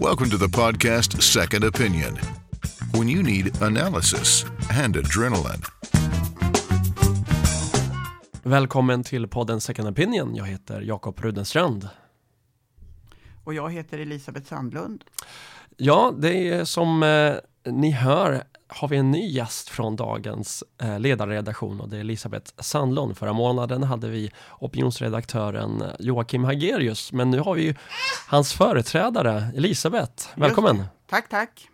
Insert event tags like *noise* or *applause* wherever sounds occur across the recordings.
Welcome to the podcast Second Opinion. When you need analysis and adrenaline. Välkommen till podden Second Opinion. Jag heter Jakob Rudenstrand. Och jag heter Elisabeth Sandlund. Ja, det är som eh, ni hör har vi en ny gäst från dagens eh, ledarredaktion och det är Elisabeth Sandlund. Förra månaden hade vi opinionsredaktören Joakim Hagerius, men nu har vi hans företrädare Elisabeth. Välkommen! Tack, tack!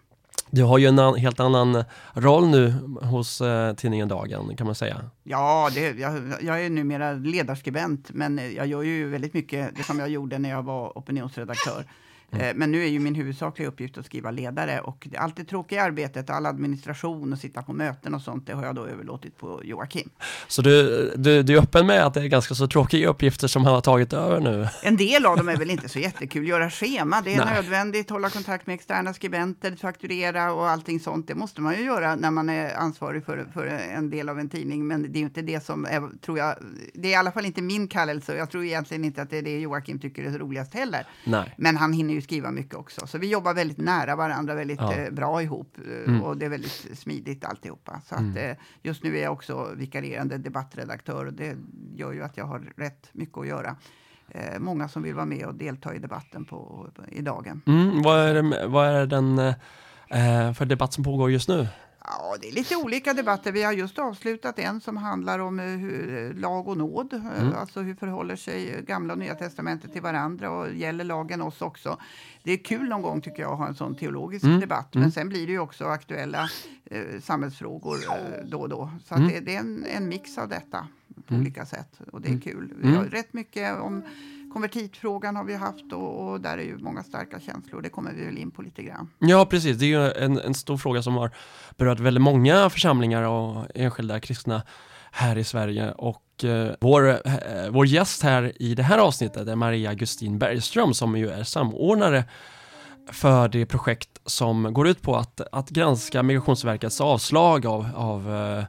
Du har ju en an helt annan roll nu hos eh, tidningen Dagen, kan man säga. Ja, det, jag, jag är numera ledarskribent, men jag gör ju väldigt mycket det som jag gjorde när jag var opinionsredaktör. Mm. Men nu är ju min huvudsakliga uppgift att skriva ledare och allt det tråkiga arbetet, all administration och sitta på möten och sånt, det har jag då överlåtit på Joakim. Så du, du, du är öppen med att det är ganska så tråkiga uppgifter som han har tagit över nu? En del av dem är väl inte så jättekul. Göra schema, det är Nej. nödvändigt. Hålla kontakt med externa skribenter, fakturera och allting sånt. Det måste man ju göra när man är ansvarig för, för en del av en tidning. Men det är ju inte det som är, tror jag, det är i alla fall inte min kallelse. Jag tror egentligen inte att det är det Joakim tycker är roligast heller. Nej. Men han hinner ju skriva mycket också. Så vi jobbar väldigt nära varandra, väldigt ja. eh, bra ihop eh, mm. och det är väldigt smidigt alltihopa. Så mm. att, eh, just nu är jag också vikarierande debattredaktör och det gör ju att jag har rätt mycket att göra. Eh, många som vill vara med och delta i debatten på, på i dagen. Mm, vad, är det, vad är den eh, för debatt som pågår just nu? Ja, det är lite olika debatter. Vi har just avslutat en som handlar om eh, hur, lag och nåd. Eh, mm. Alltså hur förhåller sig Gamla och Nya Testamentet till varandra och gäller lagen oss också? Det är kul någon gång tycker jag att ha en sån teologisk mm. debatt. Men mm. sen blir det ju också aktuella eh, samhällsfrågor eh, då och då. Så mm. det, det, är en, en, mix av detta på mm. olika sätt och det är kul. Vi har rätt mycket om konvertitfrågan har vi haft och, och, där är ju många starka känslor. Det kommer vi väl in på lite grann. Ja, precis. Det är ju en, en stor fråga som har berört väldigt många församlingar och enskilda kristna här i Sverige och eh, vår, eh, vår gäst här i det här avsnittet är Maria Gustin Bergström som ju är samordnare för det projekt som går ut på att, att granska Migrationsverkets avslag av, av eh,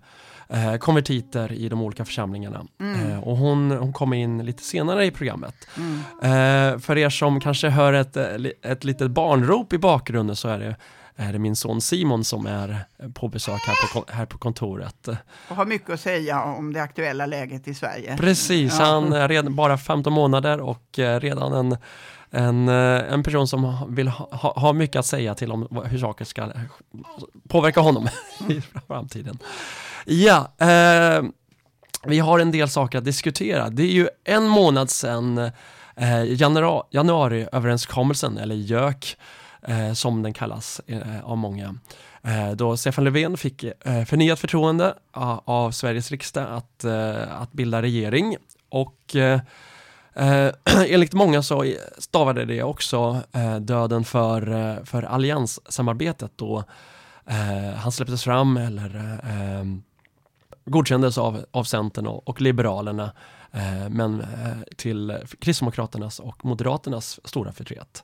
eh, konvertiter i de olika församlingarna. Mm. Eh, och hon, hon kommer in lite senare i programmet. Mm. Eh, för er som kanske hör ett, eh, ett litet barnrop i bakgrunden så är det är det min son Simon som är på besök här på, här på kontoret. Och har mycket att säga om det aktuella läget i Sverige. Precis, ja. han är redan bara 15 månader och eh, redan en, en, en person som vill ha, ha mycket att säga till om hur saker ska påverka honom *laughs* i framtiden. Ja, eh, vi har en del saker att diskutera. Det är ju en månad sedan eh, januari, januariöverenskommelsen, eller JÖK, eh, som den kallas eh, av många. Eh, då Stefan Löfven fick eh, förnyat förtroende av Sveriges riksdag att, eh, att bilda regering. Och eh, eh, *clears throat* enligt många så stavade det också eh, döden för, för allianssamarbetet då han släpptes fram eller ehm, godkändes av, av Centern och, och Liberalerna eh, men eh, till Kristdemokraternas och Moderaternas stora förtret.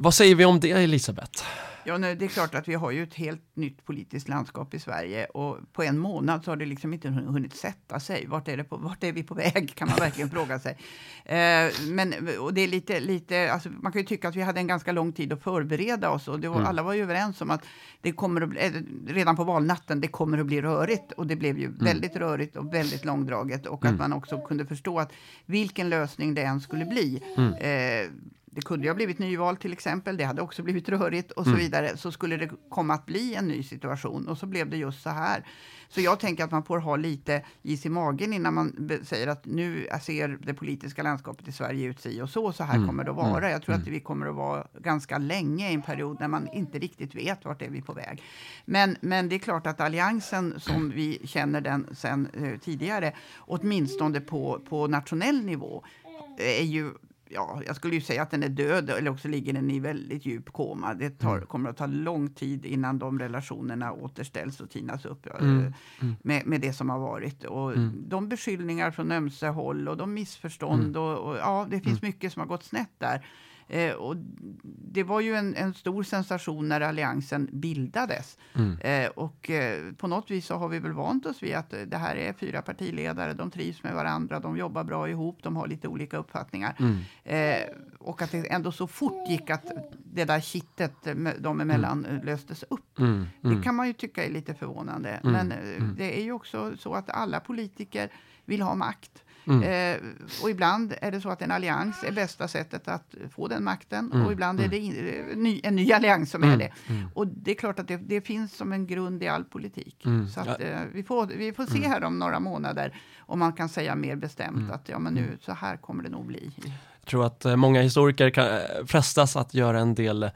Vad säger vi om det, Elisabeth? Ja, nej, det är klart att vi har ju ett helt nytt politiskt landskap i Sverige och på en månad så har det liksom inte hunnit sätta sig. Vart är, det på, vart är vi på *laughs* väg kan man verkligen fråga sig. Eh, men och det är lite, lite alltså, man kan ju tycka att vi hade en ganska lång tid att förbereda oss och var, mm. alla var ju överens om att det kommer att bli, eh, redan på valnatten, det kommer att bli rörigt och det blev ju mm. väldigt rörigt och väldigt långdraget och mm. att man också kunde förstå att vilken lösning det än skulle bli mm. eh, det kunde ju ha blivit nyval till exempel, det hade också blivit rörigt och så mm. vidare. Så skulle det komma att bli en ny situation och så blev det just så här. Så jag tänker att man får ha lite is i magen innan man säger att nu ser det politiska landskapet i Sverige ut si och så, så här mm. kommer det att vara. Mm. Jag tror att mm. vi kommer att vara ganska länge i en period när man inte riktigt vet vart är vi på väg. Men, men det är klart att alliansen som vi känner den sen eh, tidigare, åtminstone på, på nationell nivå, är ju ja, jag skulle ju säga att den är död eller också ligger den i väldigt djup koma. Det tar, mm. kommer att ta lång tid innan de relationerna återställs och tinas upp mm. mm. Med, med det som har varit. Och mm. De beskyllningar från ömse håll och de missförstånd mm. och, och, ja, det finns mm. mycket som har gått snett där. Eh, och det var ju en, en, stor sensation när alliansen bildades. Mm. Eh, och eh, på något vis så har vi väl vant oss vid att det här är fyra partiledare, de trivs med varandra, de jobbar bra ihop, de har lite olika uppfattningar. Mm. Eh, och att det ändå så fort gick att det där kittet dem emellan mm. löstes upp. Mm. Det mm. kan man ju tycka är lite förvånande. Mm. Men eh, det är ju också så att alla politiker vill ha makt. Mm. Eh, och ibland är det så att en allians är bästa sättet att få den makten mm. och ibland är mm. det in, ny, en ny allians som är mm. det. Mm. Och det är klart att det, det, finns som en grund i all politik. Så att, eh, vi, får, vi får se här om några månader om man kan säga mer bestämt att ja, men nu så här kommer det nog bli. Jag tror att eh, många historiker kan eh, frestas att göra en del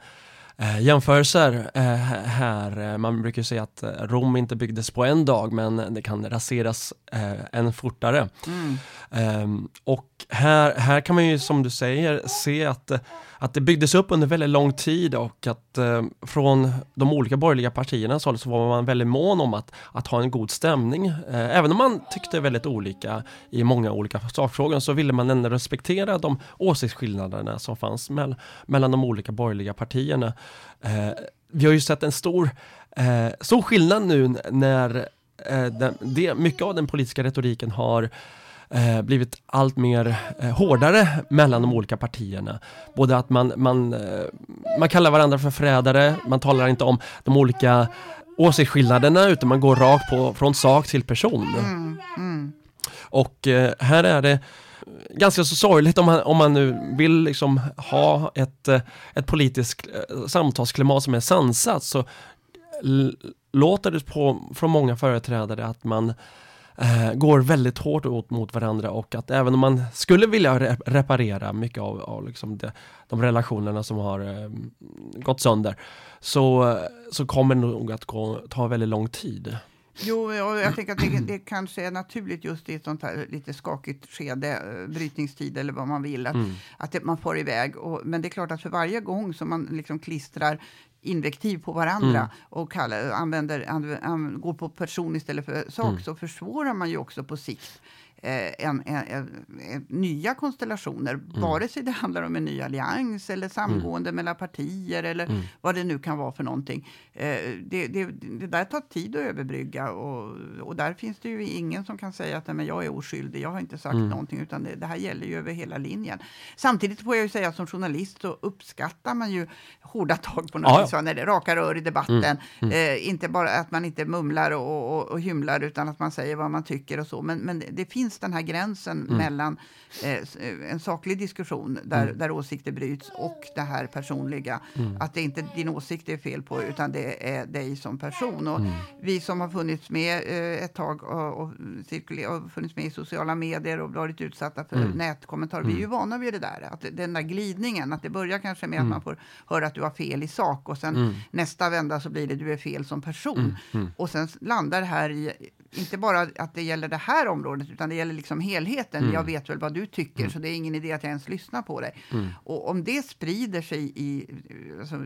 Eh, jämförelser eh, här. Eh, man brukar säga att Rom inte byggdes på en dag men det kan raseras eh, än fortare. Mm. Eh, och här, här kan man ju som du säger se att, att det byggdes upp under väldigt lång tid och att eh, från de olika borgerliga partiernas håll så var man väldigt mån om att, att ha en god stämning. Eh, även om man tyckte väldigt olika i många olika sakfrågor så ville man ändå respektera de åsiktsskillnaderna som fanns mell mellan de olika borgerliga partierna. Eh, vi har ju sett en stor, eh, stor skillnad nu när eh, den, det, mycket av den politiska retoriken har eh, blivit allt mer eh, hårdare mellan de olika partierna. Både att man, man, eh, man kallar varandra för förrädare, man talar inte om de olika åsiktsskillnaderna utan man går rakt på, från sak till person. Mm, mm. Och här är det ganska så sorgligt om man, om man nu vill liksom ha ett, eh, ett politiskt eh, samtalsklimat som är sansat så låter det på, från många företrädare att man eh, går väldigt hårt åt mot varandra och att även om man skulle vilja re reparera mycket av, av liksom de, de relationerna som har eh, gått sönder så, så kommer det nog att gå, ta väldigt lång tid. Jo, jag tänker att det, det kanske är naturligt just i ett sånt här lite skakigt skede, eh, brytningstid eller vad man vill, att, mm. att det, man får iväg. Och, men det är klart att för varje gång som man liksom klistrar invektiv på varandra mm. och kallar, använder, använder, går på person istället för sak mm. så försvårar man ju också på sikt en, en, en, nya konstellationer, mm. vare sig det handlar om en ny allians eller samgående mm. mellan partier eller mm. vad det nu kan vara för någonting. Eh, det, det, det, där tar tid att överbrygga och, och där finns det ju ingen som kan säga att men jag är oskyldig, jag har inte sagt mm. någonting, utan det, det, här gäller ju över hela linjen. Samtidigt får jag ju säga att som journalist så uppskattar man ju hårda tag på något ja, ja. när det raka rör i debatten. Mm. Mm. Eh, inte bara att man inte mumlar och, och, och hymlar utan att man säger vad man tycker och så, men, men det finns finns den här gränsen mm. mellan eh, eh, en saklig diskussion där, mm. där åsikter bryts och det här personliga. Mm. Att det inte är din åsikt det är fel på utan det är dig som person. Och mm. Vi som har funnits med eh, ett tag och, och, och funnits med i sociala medier och varit utsatta för mm. nätkommentarer. Vi är ju mm. vana vid det där. Att den där glidningen, att det börjar kanske med att man får höra att du har fel i sak och sen nästa vända så blir det du är fel som person. Och sen landar det här i inte bara att det gäller det här området, utan det gäller liksom helheten. Mm. Jag vet väl vad du tycker, mm. så det är ingen idé att jag ens lyssnar på dig. Mm. Och om det sprider sig i, alltså,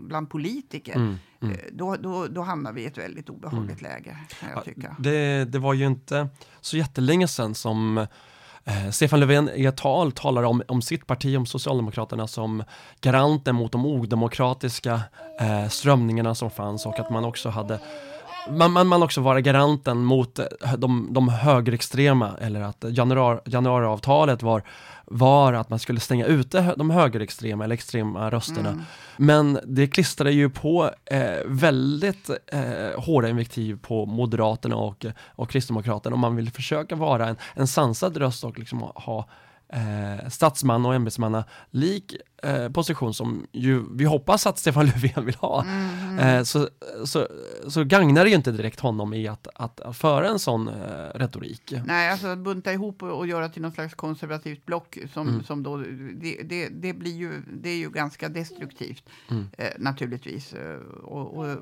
bland politiker, mm. Mm. Eh, då, då, då, hamnar vi i ett väldigt obehagligt mm. läge, jag tycka. Det, det var ju inte så jättelänge sedan som eh, Stefan Löfven i ett tal talar om, om sitt parti, om Socialdemokraterna som garanten mot de odemokratiska eh, strömningarna som fanns och att man också hade man, man, man också vara garanten mot eh, de, de högerextrema eller att januari, januariavtalet var, var att man skulle stänga ute de högerextrema eller extrema rösterna. Mm. Men det klistrade ju på eh, väldigt eh, hårda invektiv på Moderaterna och, och Kristdemokraterna om man vill försöka vara en, en sansad röst och liksom ha eh, statsman och ämbetsmanna lik eh, position som ju vi hoppas att Stefan *laughs* Löfven vill ha. Mm. Eh, så, så, så gagnar det ju inte direkt honom i att, att, att föra en sån eh, retorik. Nej, alltså att bunta ihop och, och göra till något slags konservativt block som, mm. som då, det, det, det, blir ju, det är ju ganska destruktivt mm. Eh, naturligtvis. Eh, och, och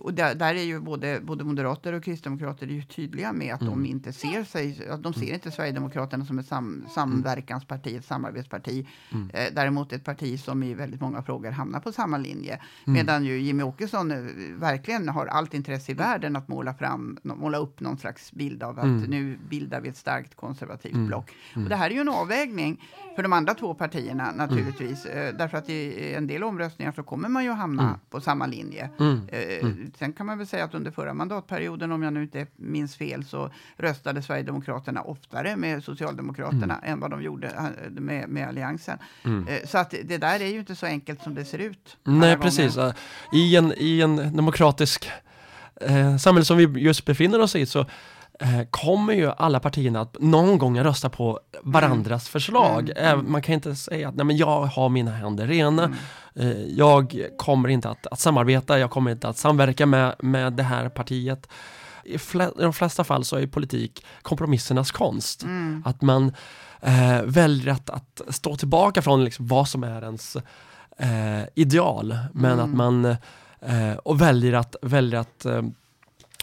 och där, där, är ju både, både moderater och kristdemokrater ju tydliga med att mm. de inte ser sig, att de ser inte Sverigedemokraterna som ett sam, samverkansparti, ett samarbetsparti. Mm. Eh, däremot ett parti som i väldigt många frågor hamnar på samma linje. Mm. Medan ju Jimmy Åkesson eh, verkligen har allt intresse i världen att måla, fram, måla upp någon slags bild av att mm. nu bildar vi ett starkt konservativt mm. block. Och det här är ju en avvägning för de andra två partierna naturligtvis. Eh, därför att i en del omröstningar så kommer man ju hamna på samma linje. Eh, Mm. Sen kan man väl säga att under förra mandatperioden, om jag nu inte minns fel, så röstade Sverigedemokraterna oftare med Socialdemokraterna mm. än vad de gjorde eh, med, med Alliansen. Mm. Eh, så att det där är ju inte så enkelt som det ser ut. Nej, precis. I en, I en demokratisk eh, samhälle som vi just befinner oss i så eh, kommer ju alla partierna att någon gång rösta på varandras mm. förslag. Mm. mm. Man kan inte säga att Nej, men jag har mina händer rena. Mm. Eh, jag kommer inte att, att, samarbeta, jag kommer inte att samverka med, med det här partiet. I, fl I de flesta fall så är politik kompromissernas konst. Mm. Att man eh, väljer att, att, stå tillbaka från liksom vad som är ens eh, ideal, men att man eh, och väljer att, väljer att eh,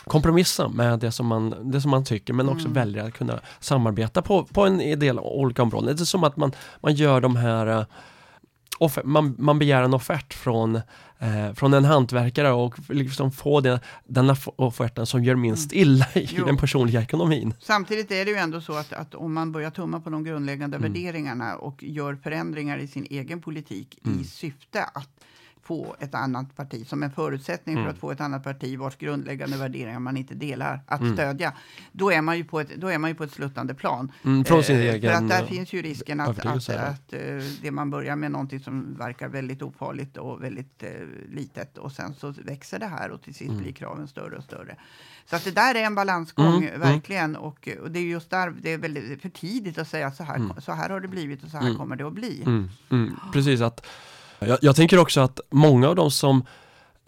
kompromissa med det som man, det som man tycker men också mm. väljer att kunna samarbeta på, på en del olika områden. Det är som att man, man gör de här eh, offer, man, man begär en offert från, eh, från en hantverkare och liksom få det, den offerten som gör minst mm. illa i jo. den personliga ekonomin. Samtidigt är det ju ändå så att, att om man börjar tumma på de grundläggande mm. värderingarna och gör förändringar i sin egen politik mm. i syfte att få ett annat parti, som en förutsättning mm. för att få ett annat parti vars grundläggande värderingar man inte delar, att mm. stödja. Då är, man ju på ett, då är man ju på ett sluttande plan. Mm, från sin eh, egen för att där finns ju risken att, att, att, att eh, det man börjar med någonting som verkar väldigt ofarligt och väldigt eh, litet och sen så växer det här och till sist mm. blir kraven större och större. Så att det där är en balansgång, mm, mm. verkligen. Och, och, det är just där det är väldigt för tidigt att säga så här, så här har det blivit och så här mm. kommer det att bli. Precis, att jag, jag, tänker också att många av de som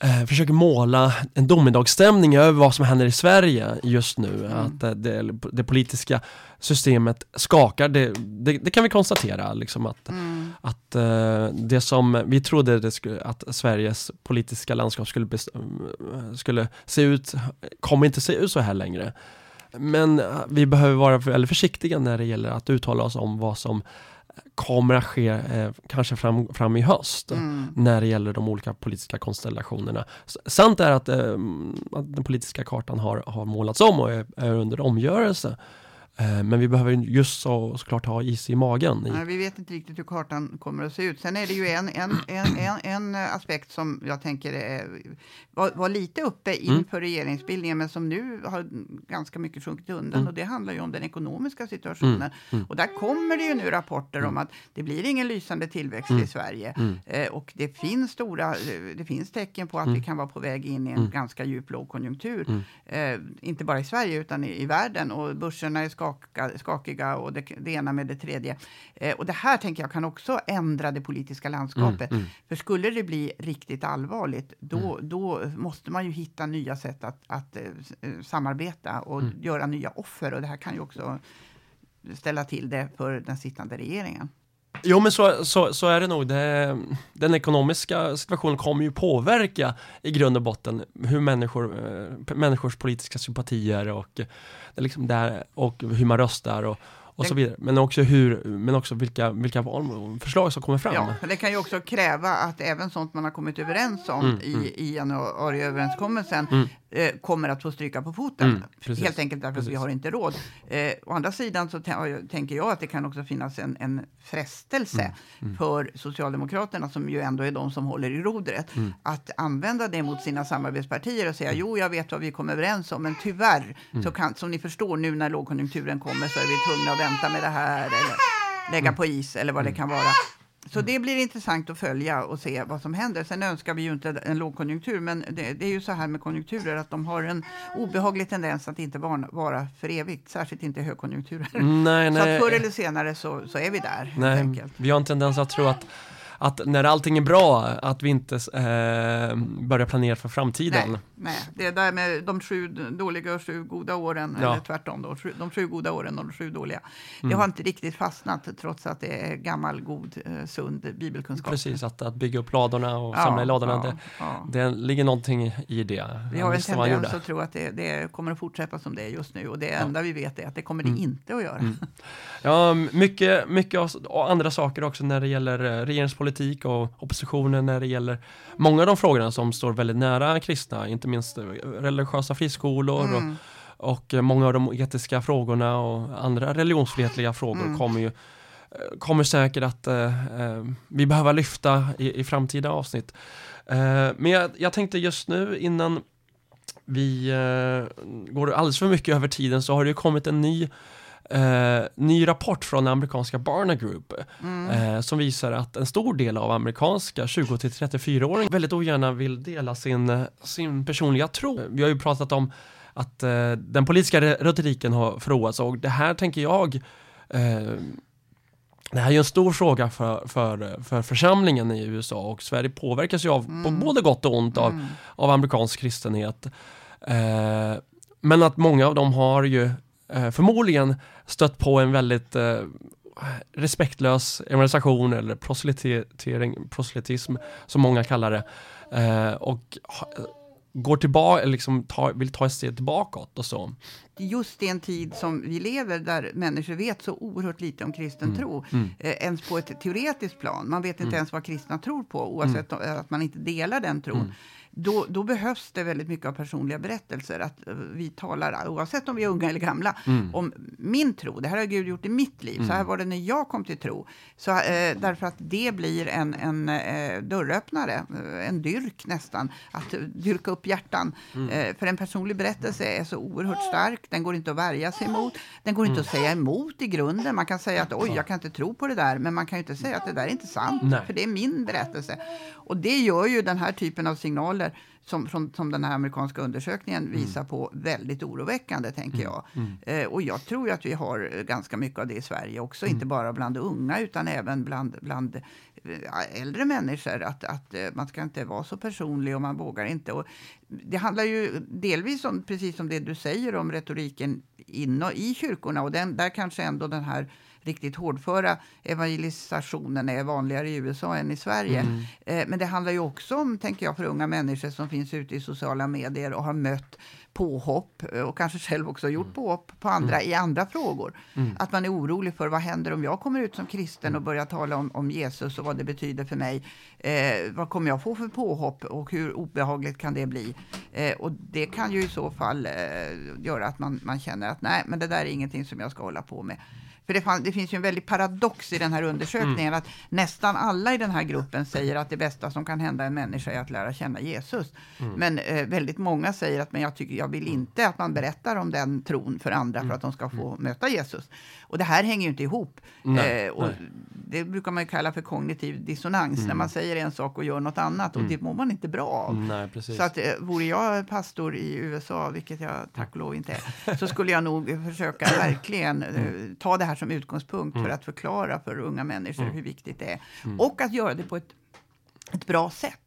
eh, försöker måla en domedagsstämning över vad som händer i Sverige just nu, mm. att eh, det, det, politiska systemet skakar, det, det, det kan vi konstatera. Liksom att, mm. att eh, det som vi trodde skulle, att Sveriges politiska landskap skulle, skulle se ut, kommer inte se ut så här längre. Men eh, vi behöver vara väldigt försiktiga när det gäller att uttala oss om vad som kommer att ske eh, kanske fram, fram i höst mm. när det gäller de olika politiska konstellationerna. Sant är att, eh, att den politiska kartan har, har målats om och är, är under omgörelse. Eh, men vi behöver just så, såklart ha is i magen. Nej, vi vet inte riktigt hur kartan kommer att se ut. Sen är det ju en, en, en, en, en aspekt som jag tänker är, var, var lite uppe mm. inför mm. regeringsbildningen men som nu har ganska mycket sjunkit undan. Mm. Och det handlar ju om den ekonomiska situationen. Mm. mm. Och där kommer det ju nu rapporter om att det blir ingen lysande tillväxt i Sverige. Eh, och det finns, stora, det finns tecken på att vi kan vara på väg in i en ganska djup lågkonjunktur. Eh, inte bara i Sverige utan i, i världen. Och börserna är skapade skaka, skakiga och det, det ena med det tredje. Eh, och det här tänker jag kan också ändra det politiska landskapet. Mm, mm. För skulle det bli riktigt allvarligt, då, mm. då måste man ju hitta nya sätt att, att uh, samarbeta och mm. göra nya offer. Och det här kan ju också ställa till det för den sittande regeringen. Jo men så, så, så är det nog. Det, den ekonomiska situationen kommer ju påverka i grund och botten hur människor, eh, människors politiska sympatier och, liksom där, och hur man röstar och, och så vidare. Men också, hur, men också vilka, vilka förslag som kommer fram. Ja, det kan ju också kräva att även sånt man har kommit överens om mm, i, mm. i januariöverenskommelsen mm eh, kommer att få stryka på foten. Mm, helt enkelt därför precis. att vi har inte råd. Eh, å andra sidan så tänker jag att det kan också finnas en, en frestelse mm, mm. för Socialdemokraterna, som ju ändå är de som håller i rodret, mm. att använda det mot sina samarbetspartier och säga jo, jag vet vad vi kom överens om, men tyvärr, så kan, som ni förstår nu när lågkonjunkturen kommer så är vi tvungna att vänta med det här eller lägga på is eller vad det kan vara. Så det blir intressant att följa och se vad som händer. Sen önskar vi ju inte en lågkonjunktur, men det, det är ju så här med konjunkturer att de har en obehaglig tendens att inte vara, vara för evigt, särskilt inte högkonjunkturer. Nej, nej. Så att förr eller senare så, så är vi där. Nej, vi har en tendens att tro att att när allting är bra, att vi inte eh, börjar planera för framtiden. Nej, nej, det där med de sju dåliga och sju goda åren, ja. eller tvärtom, då, de sju goda åren och de sju dåliga. Mm. Det har inte riktigt fastnat trots att det är gammal, god, eh, sund bibelkunskap. Precis, att, att bygga upp ladorna och ja, samla i ladorna, ja, det, det ligger någonting i det. Vi har en tendens att tro att det, det, kommer att fortsätta som det är just nu och det enda vi vet är att det kommer det mm. inte att göra. Mm. Ja, mycket, mycket andra saker också när det gäller eh, regeringspolitik och oppositionen när det gäller många av de frågorna som står väldigt nära kristna, inte minst religiösa friskolor mm. och, och många av de etiska frågorna och andra religionsvetliga frågor mm. kommer ju eh, kommer säkert att eh, eh, vi behöver lyfta i, i framtida avsnitt. Eh, men jag, jag, tänkte just nu innan vi eh, går alldeles för mycket över tiden så har det kommit en ny eh, ny rapport från amerikanska Barna Group mm. eh, som visar att en stor del av amerikanska 20 till 34-åringar väldigt ogärna vill dela sin, sin personliga tro. Vi har ju pratat om att eh, den politiska retoriken har förråats och det här tänker jag eh, det här är ju en stor fråga för, för, för församlingen i USA och Sverige påverkas ju av mm. på både gott och ont av, mm. av amerikansk kristenhet. Eh, men att många av dem har ju eh, förmodligen stött på en väldigt eh, respektlös evangelisation eller proselytering, proselytism som många kallar det. Eh, och går tillbaka, liksom tar, vill ta ett steg tillbakåt och så. Just i en tid som vi lever där människor vet så oerhört lite om kristen mm. tro, mm. Eh, ens på ett teoretiskt plan. Man vet inte mm. ens vad kristna tror på oavsett mm. att man inte delar den tron. Då, då, behövs det väldigt mycket av personliga berättelser. Att eh, vi talar, oavsett om vi är unga eller gamla, mm. om min tro. Det här har Gud gjort i mitt liv. Mm. Så här mm. var det när jag kom till tro. Så, eh, därför att det blir en, en eh, dörröppnare, eh, en dyrk nästan. Att dyrka upp hjärtan. Mm. Eh, för en personlig berättelse är så oerhört stark. Den går inte att värja sig emot. Den går inte att mm. säga emot i grunden. Man kan säga att oj, jag kan inte tro på det där. Men man kan inte säga att det där är inte sant. Nej. För det är min berättelse. Och det gör ju den här typen av signaler som, som, som den här amerikanska undersökningen mm. visar på väldigt oroväckande, tänker mm. jag. Mm. Eh, och jag tror ju att vi har ganska mycket av det i Sverige också, inte mm. bara bland unga utan även bland, bland eh, äldre människor. Att, att eh, man ska inte vara så personlig och man vågar inte. Och det handlar ju delvis om, precis som det du säger, om retoriken in i kyrkorna och den, där kanske ändå den här riktigt hårdföra evangelisationen är vanligare i USA än i Sverige. Mm. Eh, men det handlar ju också om, tänker jag, för unga människor som finns ute i sociala medier och har mött påhopp eh, och kanske själv också gjort mm. påhopp på andra mm. i andra frågor. Mm. Att man är orolig för vad händer om jag kommer ut som kristen och börjar tala om, om Jesus och vad det betyder för mig. Eh, vad kommer jag få för påhopp och hur obehagligt kan det bli? Eh, och det kan ju i så fall eh, göra att man, man känner att nej, men det där är ingenting som jag ska hålla på med. För det, fann, det, finns ju en väldig paradox i den här undersökningen, mm. att nästan alla i den här gruppen säger att det bästa som kan hända en människa är att lära känna Jesus. Mm. Men eh, väldigt många säger att men jag, tycker, jag vill inte att man berättar om den tron för andra mm. för att de ska få mm. möta Jesus. Och det här hänger ju inte ihop. Nej, eh, och nej. Det brukar man kalla för kognitiv dissonans, när mm. man säger en sak och gör något annat. Och mm. det mår man inte bra av. Nej, så att, eh, vore jag pastor i USA, vilket jag tack och lov inte är, så skulle jag nog försöka *coughs* verkligen eh, ta det här som utgångspunkt mm. för att förklara för unga människor mm. hur viktigt det är. Mm. Och att göra det på ett, ett bra sätt.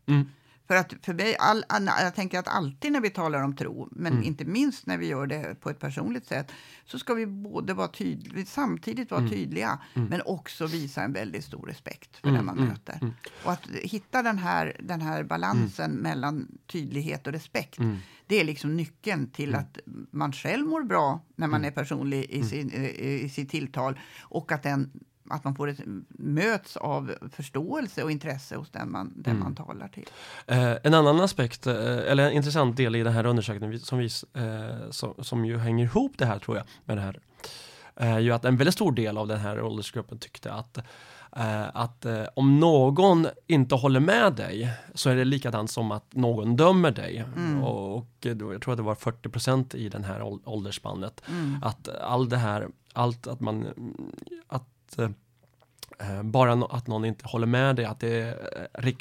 Mm. För att för mig, all, jag tänker att alltid när vi talar om tro, men mm. inte minst när vi gör det på ett personligt sätt, så ska vi både vara tydliga, samtidigt vara mm. tydliga, mm. men också visa en väldigt stor respekt för den man möter. Och att hitta den här, den här balansen mellan tydlighet och respekt, det är liksom nyckeln till att man själv mår bra när man är personlig i, sin, i, i sitt tilltal och att den att man får ett, möts av förståelse och intresse hos den man, den mm. man talar till. Eh, en annan aspekt, eh, eller en intressant del i den här undersökningen som, vi, eh, som, som ju hänger ihop det här tror jag med det här, är ju att en väldigt stor del av den här åldersgruppen tyckte att Uh, att uh, om någon inte håller med dig så är det likadant som att någon dömer dig. Mm. Och, jag tror att det var 40% i den här åldersspannet. Mm. Att all det här, allt att man, att Eh, eh, bara att någon inte håller med dig, att det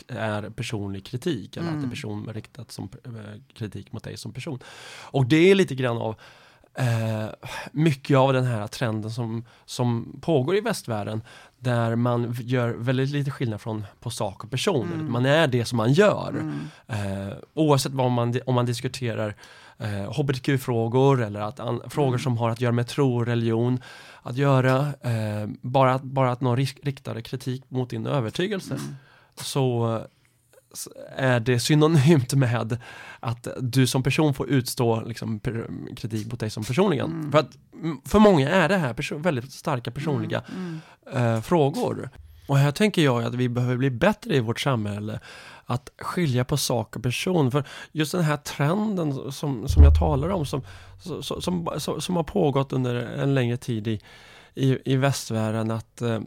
är personlig kritik eller mm. att det är mm. person riktat som eh, kritik mot dig som person. Och det är lite grann av eh, mycket av den här trenden som, som pågår i västvärlden där man gör väldigt lite skillnad från, på sak och person. Mm. Man är det som man gör. Mm. Eh, oavsett vad man, om man diskuterar eh, hbtq-frågor eller att an, frågor Mm. som har att göra med tro och religion att göra. Eh, bara, bara att någon risk, riktar kritik mot din övertygelse Mm. så är det synonymt med att du som person får utstå liksom, kritik mot dig som personligen. Mm. För att mm, för många är det här väldigt starka personliga Mm. eh, frågor. Och här tänker jag att vi behöver bli bättre i vårt samhälle att skilja på sak och person. För just den här trenden som, som jag talar om som, som, som, som, har pågått under en längre tid i, i, i västvärlden att eh,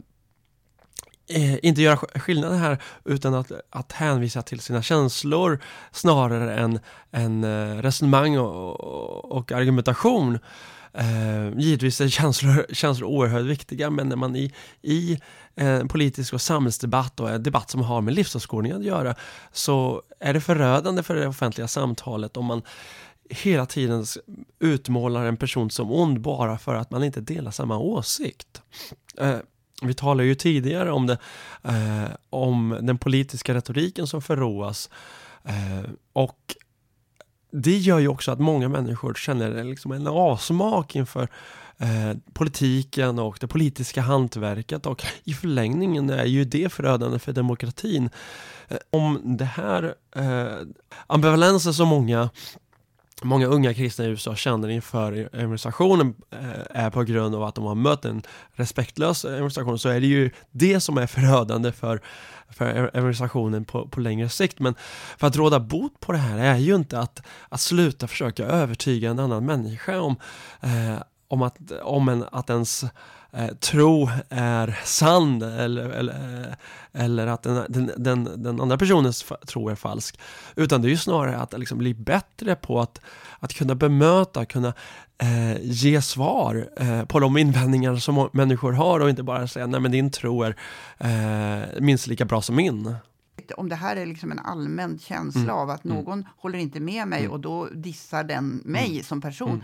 eh inte göra skillnad här utan att, att hänvisa till sina känslor snarare än, än eh, resonemang och, och, och argumentation. Eh, givetvis är känslor, känslor oerhört viktiga men när man i, i eh, politisk och samhällsdebatt och en debatt som har med livsåskådning att göra så är det förödande för det offentliga samtalet om man hela tiden utmålar en person som ond bara för att man inte delar samma åsikt. Eh, vi talade ju tidigare om, det, eh, om den politiska retoriken som förråas eh, och det gör ju också att många människor känner liksom en avsmak inför eh, politiken och det politiska hantverket och i förlängningen är ju det förödande för demokratin. Eh, om det här eh, ambivalensen som många Många unga kristna i USA känner inför evangelisationen eh, är på grund av att de har mött en respektlös evangelisation så är det ju det som är förödande för, för evangelisationen på, på längre sikt. Men för att råda bot på det här är ju inte att, att sluta försöka övertyga en annan människa om, eh, om, att, om en, att ens eh, tro är sann eller, eller, eh, eller att den, den, den, den andra personens tro är falsk. Utan det är ju snarare att liksom bli bättre på att, att kunna bemöta, kunna eh, ge svar eh, på de invändningar som människor har och inte bara säga nej men din tro är eh, minst lika bra som min. Om det här är liksom en allmän känsla Mm. av att någon håller inte med mig Mm. och då dissar den mig som person.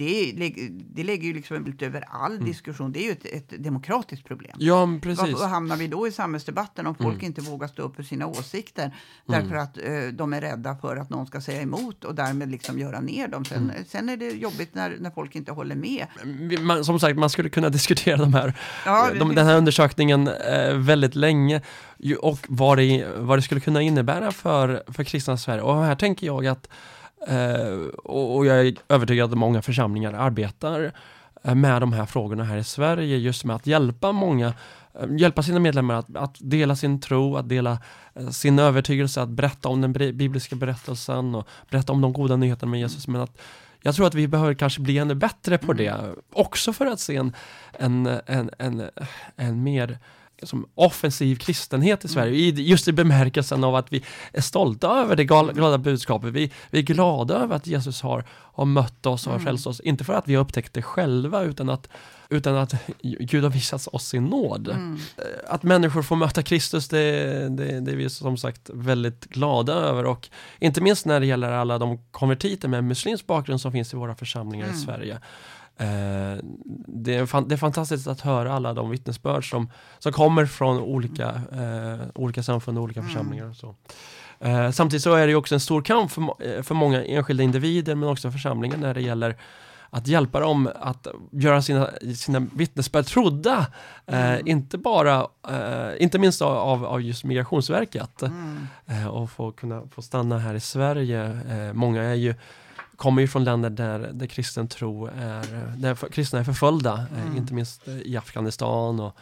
Mm. Det, det lägger ju liksom ut över all diskussion. Det är ju ett, ett demokratiskt problem. Ja, precis. var hamnar vi då i samhällsdebatten om folk Mm. inte vågar stå upp för sina åsikter därför Mm. att eh, de är rädda för att någon ska säga emot och därmed liksom göra ner dem. Sen, Mm. sen är det jobbigt när, när folk inte håller med. Man, som sagt, man skulle kunna *laughs* diskutera de här, Ja, de, den här undersökningen eh, väldigt länge och vad det, vad det skulle kunna innebära för, för kristna Sverige. Och här tänker jag att, och, och jag är övertygad att många församlingar arbetar eh, med de här frågorna här i Sverige, just med att hjälpa många eh, hjälpa sina medlemmar att, att dela sin tro, att dela eh, sin övertygelse, att berätta om den bibliska berättelsen och berätta om de goda nyheterna med Jesus. Men att jag tror att vi behöver kanske bli ännu bättre på det, också för att se en, en, en, en, en mer som offensiv kristenhet i Sverige, i, just i bemärkelsen av att vi är stolta över det glada budskapet. Vi, vi är glada över att Jesus har, har mött oss och har Mm. frälst oss, inte för att vi har upptäckt det själva utan att, utan att Gud har visat oss sin nåd. Mm. Att människor får möta Kristus, det, det, det är vi som sagt väldigt glada över och inte minst när det gäller alla de konvertiter med muslimsk bakgrund som finns i våra församlingar Mm. i Sverige. Eh, det, är det är fantastiskt att höra alla de vittnesbörd som, som kommer från olika, eh, olika samfund och olika Mm. församlingar. Och så. Eh, samtidigt så är det också en stor kamp för, eh, för många enskilda individer men också församlingar när det gäller att hjälpa dem att göra sina, sina vittnesbörd trodda. Eh, Mm. inte bara, eh, inte minst av, av just Migrationsverket Mm. eh, och få kunna få stanna här i Sverige. Eh, många är ju kommer ju från länder där, där kristen tro är, där kristna är förföljda, eh, Mm. inte minst eh, i Afghanistan och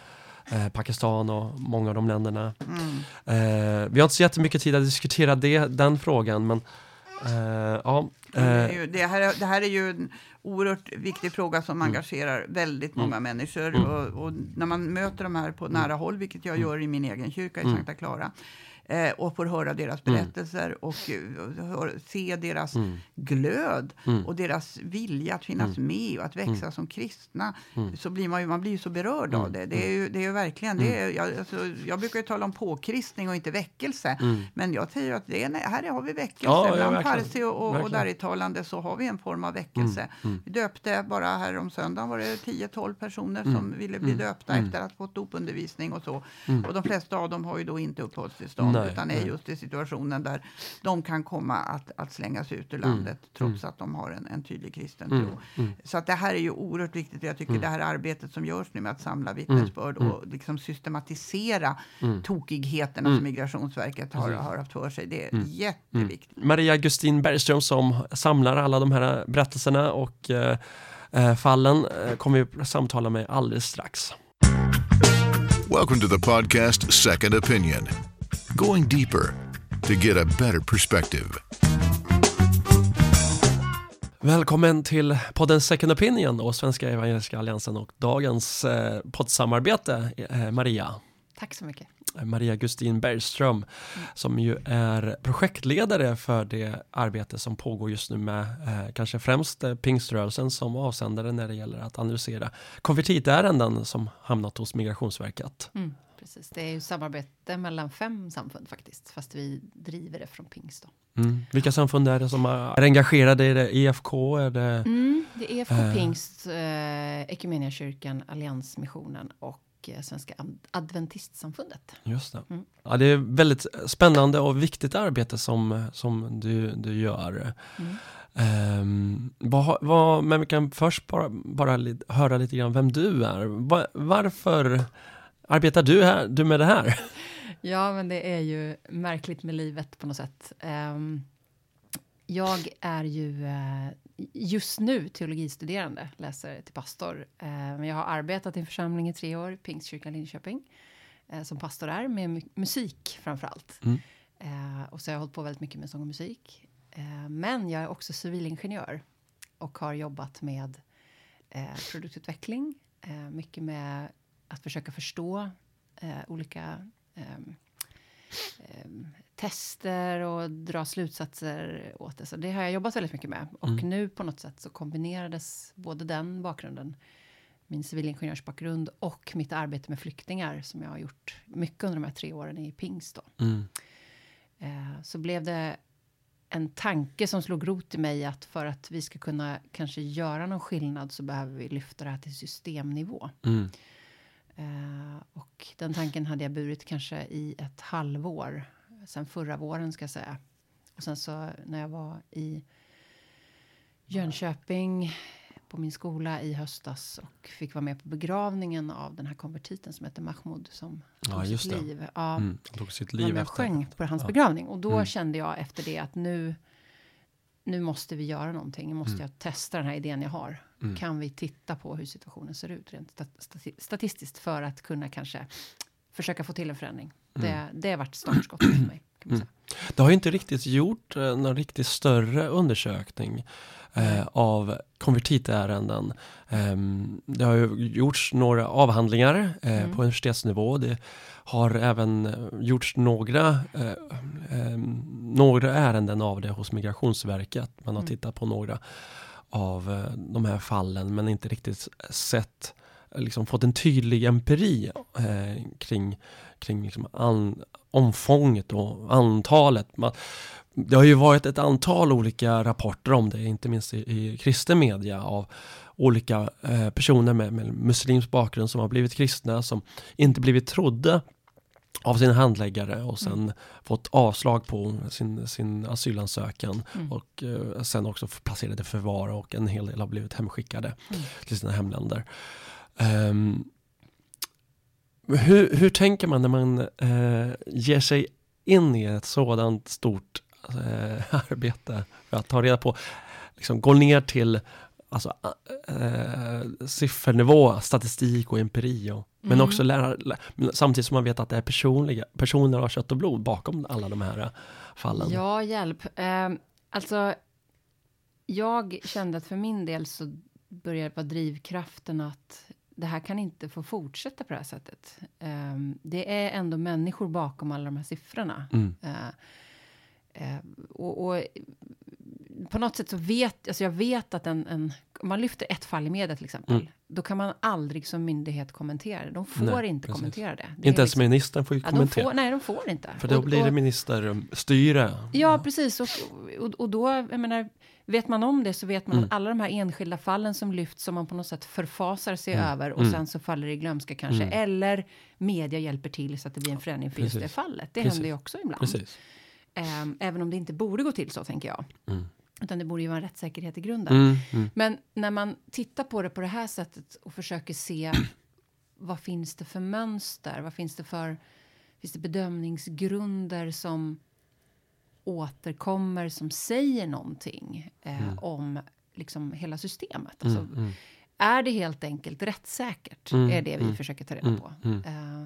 eh, Pakistan och många av de länderna. Mm. Eh, vi har inte så jättemycket tid att diskutera det, den frågan, men eh, ja. Det, ju, det, här, är- det här är ju en oerhört viktig fråga som Mm. engagerar väldigt Mm. många människor. Mm. Och, och när man möter de här på nära håll, vilket jag gör i min egen kyrka i Mm. Sankta Clara, eh, och får höra deras Mm. berättelser och eh, hör, se deras Mm. glöd Mm. och deras vilja att finnas med och att växa som kristna, Mm. så blir man ju, man blir så berörd av Mm. det. Det är ju, det är ju verkligen, det är, jag, alltså, jag brukar ju tala om påkristning och inte väckelse. Mm. Men jag säger att det är, här har vi väckelse. Ja, Bland. Parsi och, och, och Verkligen. däritalande så har vi en form av väckelse. Mm. Vi döpte bara här om söndagen var det 10-12 personer som Mm. ville bli Mm. döpta Mm. efter att ha fått dopundervisning och så. Mm. Och de flesta av dem har ju då inte uppehållstillstånd Nej, utan är nej. just i situationen där de kan komma att, att slängas ut ur Mm. landet trots att de har en, en tydlig kristen Mm. tro. Mm. Så att det här är ju oerhört viktigt. Jag tycker Mm. det här arbetet som görs nu med att samla vittnesbörd Mm. och liksom systematisera Mm. tokigheterna Mm. som Migrationsverket har, har haft för sig. Det är Mm. jätteviktigt. Maria Gustin Bergström som samlar alla de här berättelserna och eh, eh, fallen eh, kommer vi samtala med alldeles strax. Welcome to the podcast Second Opinion, going deeper to get a better perspective. Välkommen till podden Second Opinion och Svenska Evangeliska Alliansen och dagens eh, poddsamarbete eh, Maria. Tack så mycket. Maria Gustin Bergström som ju är projektledare för det arbete som pågår just nu med eh, kanske främst eh, pingströrelsen som avsändare när det gäller att analysera konvertitärenden som hamnat hos Migrationsverket. Mm, precis. Det är ju samarbete mellan fem samfund faktiskt, fast vi driver det från pingst. Mm. Vilka samfund är det som är engagerade? Är det EFK? Är det... Mm, det är EFK Eh. Pingst, eh, Equmeniakyrkan, Alliansmissionen och eh, Svenska Ad- Adventistsamfundet. Just det. Mm. Ja, det är väldigt spännande och viktigt arbete som, som du, du gör. Mm. Um, vad, vad, men vi kan först bara, bara li, höra lite grann vem du är. Va, varför arbetar du, här, du med det här? *laughs* Ja, men det är ju märkligt med livet på något sätt. Ehm, jag är ju eh, just nu teologistuderande, läser till pastor. Men jag har arbetat i en församling i tre år, Pingstkyrkan Linköping, eh, som pastor är, med mu- musik framför allt. Mm. Eh, Och så har jag hållit på väldigt mycket med sång och musik. Men jag är också civilingenjör och har jobbat med produktutveckling, mycket med att försöka förstå eh, olika ehm, ehm, tester och dra slutsatser åt det. Så det har jag jobbat väldigt mycket med. Och Mm. nu på något sätt så kombinerades både den bakgrunden, min civilingenjörsbakgrund och mitt arbete med flyktingar som jag har gjort mycket under de här tre åren i Pingst. Mm. Eh, så blev det en tanke som slog rot i mig att för att vi ska kunna kanske göra någon skillnad så behöver vi lyfta det här till systemnivå. Mm. Eh, och den tanken hade jag burit kanske i ett halvår. Sen förra våren ska jag säga. Och sen så när jag var i Jönköping på min skola i höstas och fick vara med på begravningen av den här konvertiten som heter Mahmoud som Ja, tog sitt liv. Ja, Mm. Tog sitt liv efter. sjöng på hans Ja. begravning. Och då Mm. kände jag efter det att nu, nu måste vi göra någonting. Nu måste Mm. jag testa den här idén jag har. Mm. Kan vi titta på hur situationen ser ut rent stat- stati- statistiskt för att kunna kanske försöka få till en förändring. Mm. Det, det har varit startskottet för mig. Kan man Mm. Det har ju inte riktigt gjort eh, någon riktigt större undersökning eh, av konvertitärenden. Ehm, det har ju gjorts några avhandlingar eh, Mm. på universitetsnivå. Det har även eh, gjorts några, eh, ehm, några ärenden av det hos Migrationsverket. Man har Mm. tittat på några av eh, de här fallen men inte riktigt sett liksom fått en tydlig empiri eh, kring, kring liksom an, omfånget och antalet. Man, det har ju varit ett antal olika rapporter om det, inte minst i, i kristen media av olika eh, personer med, med muslimsk bakgrund som har blivit kristna som inte blivit trodda av sin handläggare och sen fått avslag på sin, sin asylansökan Mm. och eh, sen också placerade i förvar och en hel del har blivit hemskickade Mm. till sina hemländer. Ehm, hur, hur tänker man när man eh, ger sig in i ett sådant stort eh, *laughs* arbete för att ta reda på, liksom gå ner till alltså, eh, siffernivå, statistik och empiri och, men Mm. också lära, samtidigt som man vet att det är personliga, personer av kött och blod bakom alla de här fallen. Ja, hjälp. Eh, alltså, jag kände att för min del så började det vara drivkraften att det här kan inte få fortsätta på det här sättet. Um, det är ändå människor bakom alla de här siffrorna. Mm. Uh, uh, och, och, på något sätt så vet, alltså jag vet att en, en om man lyfter ett fall i media till exempel, Mm. då kan man aldrig som myndighet kommentera det. De får Nej, inte precis. kommentera det. det Inte ens liksom- ministern får ju ja, de kommentera. får, Nej, de får inte. För då Och- blir det ministerstyre. Ja, precis. Och, och, och då, jag menar, vet man om det så vet man Mm. att alla de här enskilda fallen som lyfts som man på något sätt förfasar sig Mm. över och Mm. sen så faller det i glömska kanske. Mm. Eller media hjälper till så att det blir en förändring för just det Precis. fallet. Det Precis. händer ju också ibland. Precis. Ehm, även om det inte borde gå till så, tänker jag. Mm. Utan det borde ju vara en rättssäkerhet i grunden. Mm. Men när man tittar på det på det här sättet och försöker se *clears throat* vad finns det för mönster? Vad finns det för finns det bedömningsgrunder som återkommer som säger någonting eh, Mm. om liksom hela systemet? Alltså, Mm. Mm. Är det helt enkelt rättssäkert? Mm, är det vi mm, försöker ta reda mm, på. mm. Eh,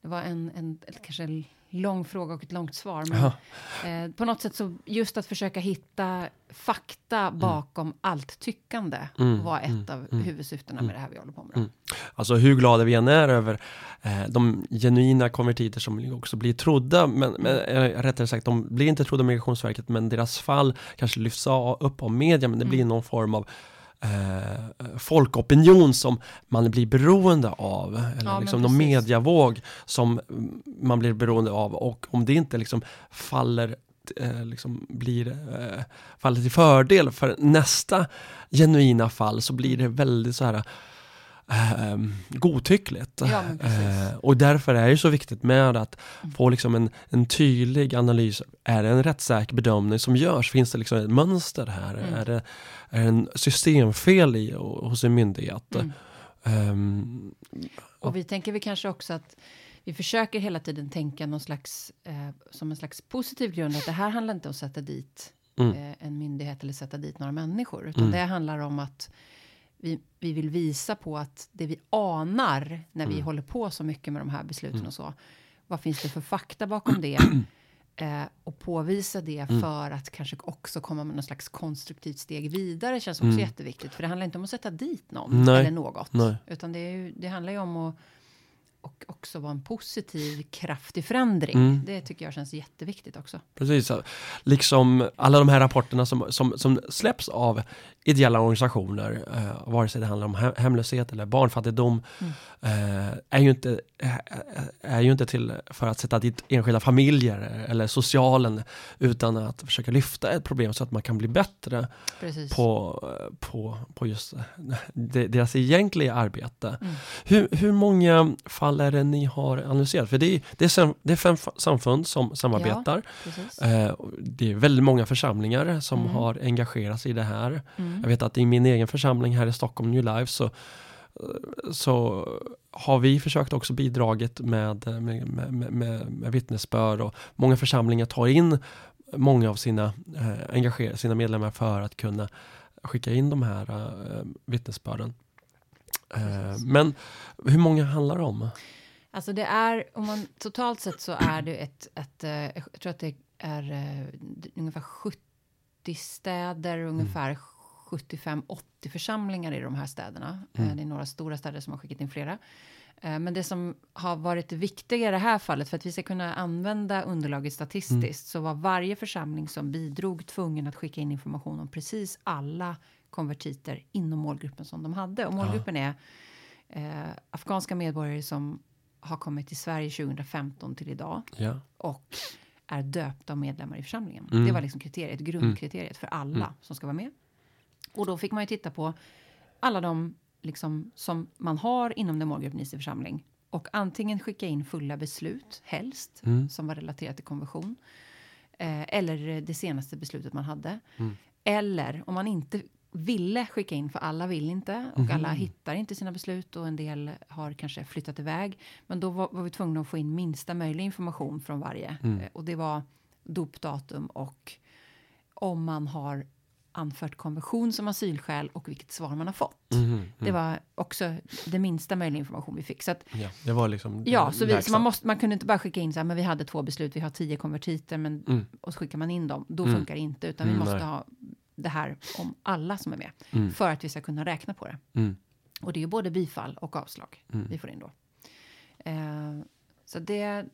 det var en, en kanske en lång fråga och ett långt svar. Men eh, på något sätt så just att försöka hitta fakta bakom allt tyckande Mm, var ett mm, av mm, huvudsyftena med det här vi håller på med. då. Mm. Alltså hur glada vi än är över eh, de genuina konvertiter som också blir trodda, men, men eh, rättare sagt, de blir inte trodda av Migrationsverket, men deras fall kanske lyfts upp av media, men det blir Mm. någon form av eh, folkopinion som man blir beroende av, eller men liksom någon mediavåg som man blir beroende av. Och om det inte liksom faller eh, liksom blir eh, faller till fördel för nästa genuina fall så blir det väldigt så här eh, godtyckligt. Ja. Eh, och därför är det så viktigt med att Mm. få liksom en, en tydlig analys. Är det en rättssäker bedömning som görs? Finns det liksom ett mönster här? Mm. Är, det, är det en systemfel i, hos en myndighet? Mm. Ehm, Och vi tänker vi kanske också att vi försöker hela tiden tänka någon slags, eh, som en slags positiv grund, att det här handlar inte om att sätta dit Mm. eh, en myndighet eller sätta dit några människor, utan Mm. det handlar om att vi, vi vill visa på att det vi anar när vi Mm. håller på så mycket med de här besluten Mm. och så, vad finns det för fakta bakom det? *clears throat* Eh, och påvisa det Mm. för att kanske också komma med någon slags konstruktivt steg vidare känns också Mm. jätteviktigt. För det handlar inte om att sätta dit någon Nej. eller något. Nej. Utan det, ju, det handlar ju om att och också vara en positiv, kraftig förändring. Mm. Det tycker jag känns jätteviktigt också. Precis, liksom alla de här rapporterna som, som, som släpps av ideella organisationer, eh, vare sig det handlar om he- hemlöshet eller barnfattigdom, Mm. eh, är, ju inte, eh, är ju inte till för att sätta dit enskilda familjer eller socialen, utan att försöka lyfta ett problem så att man kan bli bättre Precis. på, eh, på, på just det, deras egentliga arbete. Mm. Hur, hur många fall är det ni har analyserat? För det är, det är, sam, det är fem samfund som samarbetar. Precis. Eh, det är väldigt många församlingar som Mm. har engagerat sig i det här. Mm. Jag vet att i min egen församling här i Stockholm, New Life, så, så har vi försökt också bidragit med, med, med, med, med vittnesbörd och många församlingar tar in många av sina, eh, engagerar sina medlemmar för att kunna skicka in de här eh, vittnesbörden. Eh, Precis. men hur många handlar det om? Alltså det är, om man totalt sett så är det ett, ett eh, jag tror att det är eh, ungefär 70 städer, Mm. ungefär 75-80 församlingar i de här städerna. Mm. Det är några stora städer som har skickat in flera. Men det som har varit det viktiga i det här fallet, för att vi ska kunna använda underlaget statistiskt, Mm. så var varje församling som bidrog tvungen att skicka in information om precis alla konvertiter inom målgruppen som de hade. Och målgruppen är eh, afghanska medborgare som har kommit till Sverige 2015 till idag Ja. och är döpta medlemmar i församlingen. Mm. Det var liksom kriteriet, grundkriteriet för alla Mm. som ska vara med. Och då fick man ju titta på alla de liksom, som man har inom den målgruppen i sin församling och antingen skicka in fulla beslut, helst, Mm. som var relaterat till konversion, eh, eller det senaste beslutet man hade. Mm. Eller om man inte ville skicka in, för alla vill inte och Mhm. alla hittar inte sina beslut och en del har kanske flyttat iväg. Men då var, var vi tvungna att få in minsta möjliga information från varje. Mm. Eh, Och det var dopdatum och om man har anfört konversion som asylskäl och vilket svar man har fått. Mhm, mm. Det var också det minsta möjliga information vi fick. Så att, ja, det var liksom ja, så, vi, så man, måste, man kunde inte bara skicka in så här, men vi hade två beslut, vi har tio konvertiter, men, Mm. och så skickar man in dem. Då Mm. funkar det inte, utan vi Mm, måste nej. ha det här om alla som är med, Mm. för att vi ska kunna räkna på det. Mm. Och det är ju både bifall och avslag Mm. vi får in då. Eh, så det,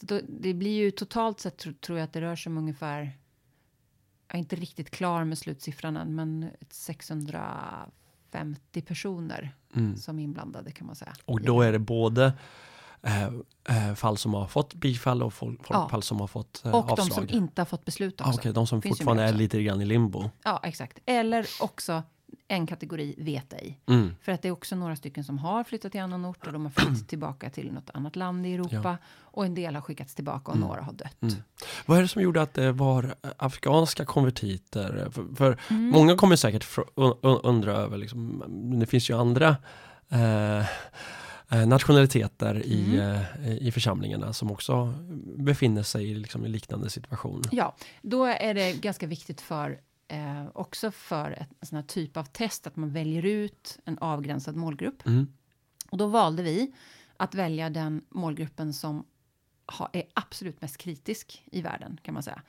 så då, det blir ju totalt sett tro, tror jag att det rör sig om ungefär, jag är inte riktigt klar med slutsiffran än, men ett 650 personer Mm. som är inblandade kan man säga. Och då är det både eh, eh, fall som har fått bifall och folk, Ja. fall som har fått eh, Och avslag. de som inte har fått beslut ah, också. Okej, de som Finns fortfarande är lite grann i limbo. Ja, exakt. Eller också en kategori vet ej. Mm. För att det är också några stycken som har flyttat till annan ort och de har flyttat *clears throat* tillbaka till något annat land i Europa. Och en del har skickats tillbaka och Mm. några har dött. Mm. Vad är det som gjorde att det var afghanska konvertiter? För, för Mm. många kommer säkert undra över, liksom, det finns ju andra eh, eh, nationaliteter i, Mm. eh, i församlingarna som också befinner sig i liksom, en liknande situation. Ja, då är det ganska viktigt för eh, också för ett, en sån här typ av test att man väljer ut en avgränsad målgrupp. Mm. Och då valde vi att välja den målgruppen som ha, är absolut mest kritisk i världen kan man säga.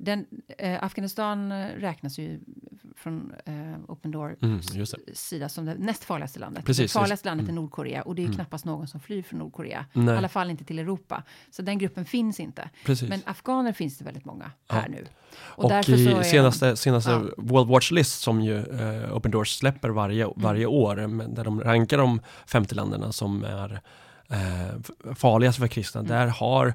Den, eh, Afghanistan räknas ju från eh, Open Door Mm, sida som det näst farligaste landet. Precis, det farligaste landet är mm. Nordkorea och det är ju Mm. knappast någon som flyr från Nordkorea. Nej. I alla fall inte till Europa. Så den gruppen finns inte. Precis. Men afghaner finns det väldigt många Ja. här nu. Och, därför i är- senaste, senaste Ja. World Watch List som ju eh, Open Doors släpper varje, Mm. varje år, där de rankar de 50 länderna som är eh, farligast för kristna, Mm. där har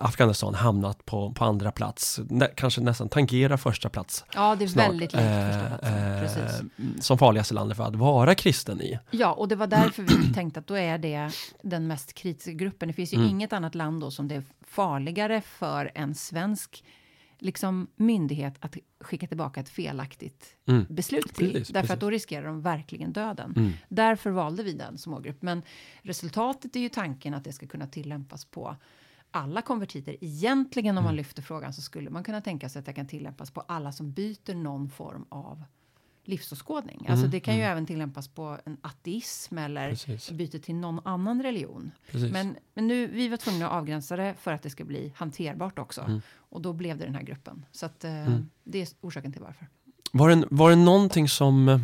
Afghanistan hamnat på, på andra plats, nä, kanske nästan tangerar första plats. Ja, det är snart. väldigt likt första Eh, eh. Som farligaste landet för att vara kristen i. Ja, och det var därför vi *clears throat* tänkte att då är det den mest kritiska gruppen. Det finns ju Mm. inget annat land då som det är farligare för en svensk liksom, myndighet att skicka tillbaka ett felaktigt Mm. beslut till. Precis, därför precis. att då riskerar de verkligen döden. Mm. Därför valde vi den som målgrupp. Men resultatet är ju tanken att det ska kunna tillämpas på alla konvertiter. Egentligen om man Mm. lyfter frågan så skulle man kunna tänka sig att det kan tillämpas på alla som byter någon form av livsåskådning. Alltså Mm, det kan ju mm. även tillämpas på en ateism eller Precis. byte till någon annan religion. Precis. Men, men nu, vi var tvungna att avgränsa det för att det ska bli hanterbart också. Mm. Och då blev det den här gruppen. Så att, eh, Mm. det är orsaken till varför. Var det, var det någonting som eh,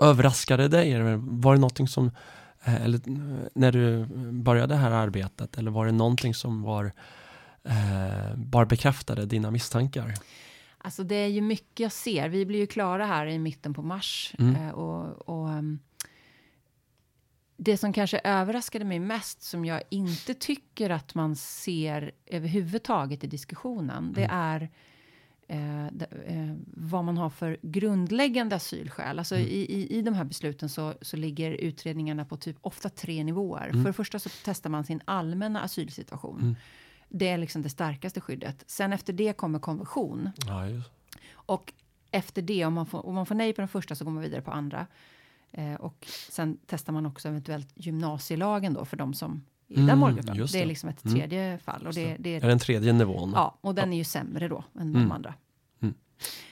överraskade dig? Eller var det någonting som, eller eh, när du började det här arbetet, eller var det någonting som var, eh, bara bekräftade dina misstankar? Alltså det är ju mycket jag ser. Vi blir ju klara här i mitten på mars. Mm. Eh, och, och, ehm, det som kanske överraskade mig mest, som jag inte tycker att man ser överhuvudtaget i diskussionen, det Mm. är eh, eh, vad man har för grundläggande asylskäl. Alltså Mm. i, i, I de här besluten så, så ligger utredningarna på typ ofta tre nivåer. Mm. För det första så testar man sin allmänna asylsituation. Mm. Det är liksom det starkaste skyddet. Sen efter det kommer konvention. Ja. Och efter det, om man får, om man får nej på den första så går man vidare på andra. Eh, och sen testar man också eventuellt gymnasielagen då för de som i Mm, den målgruppen. just Det är det. liksom ett Mm. tredje fall. Och det, det Är den tredje nivån? Ja, och den är ju sämre då än Mm. de andra. Mm.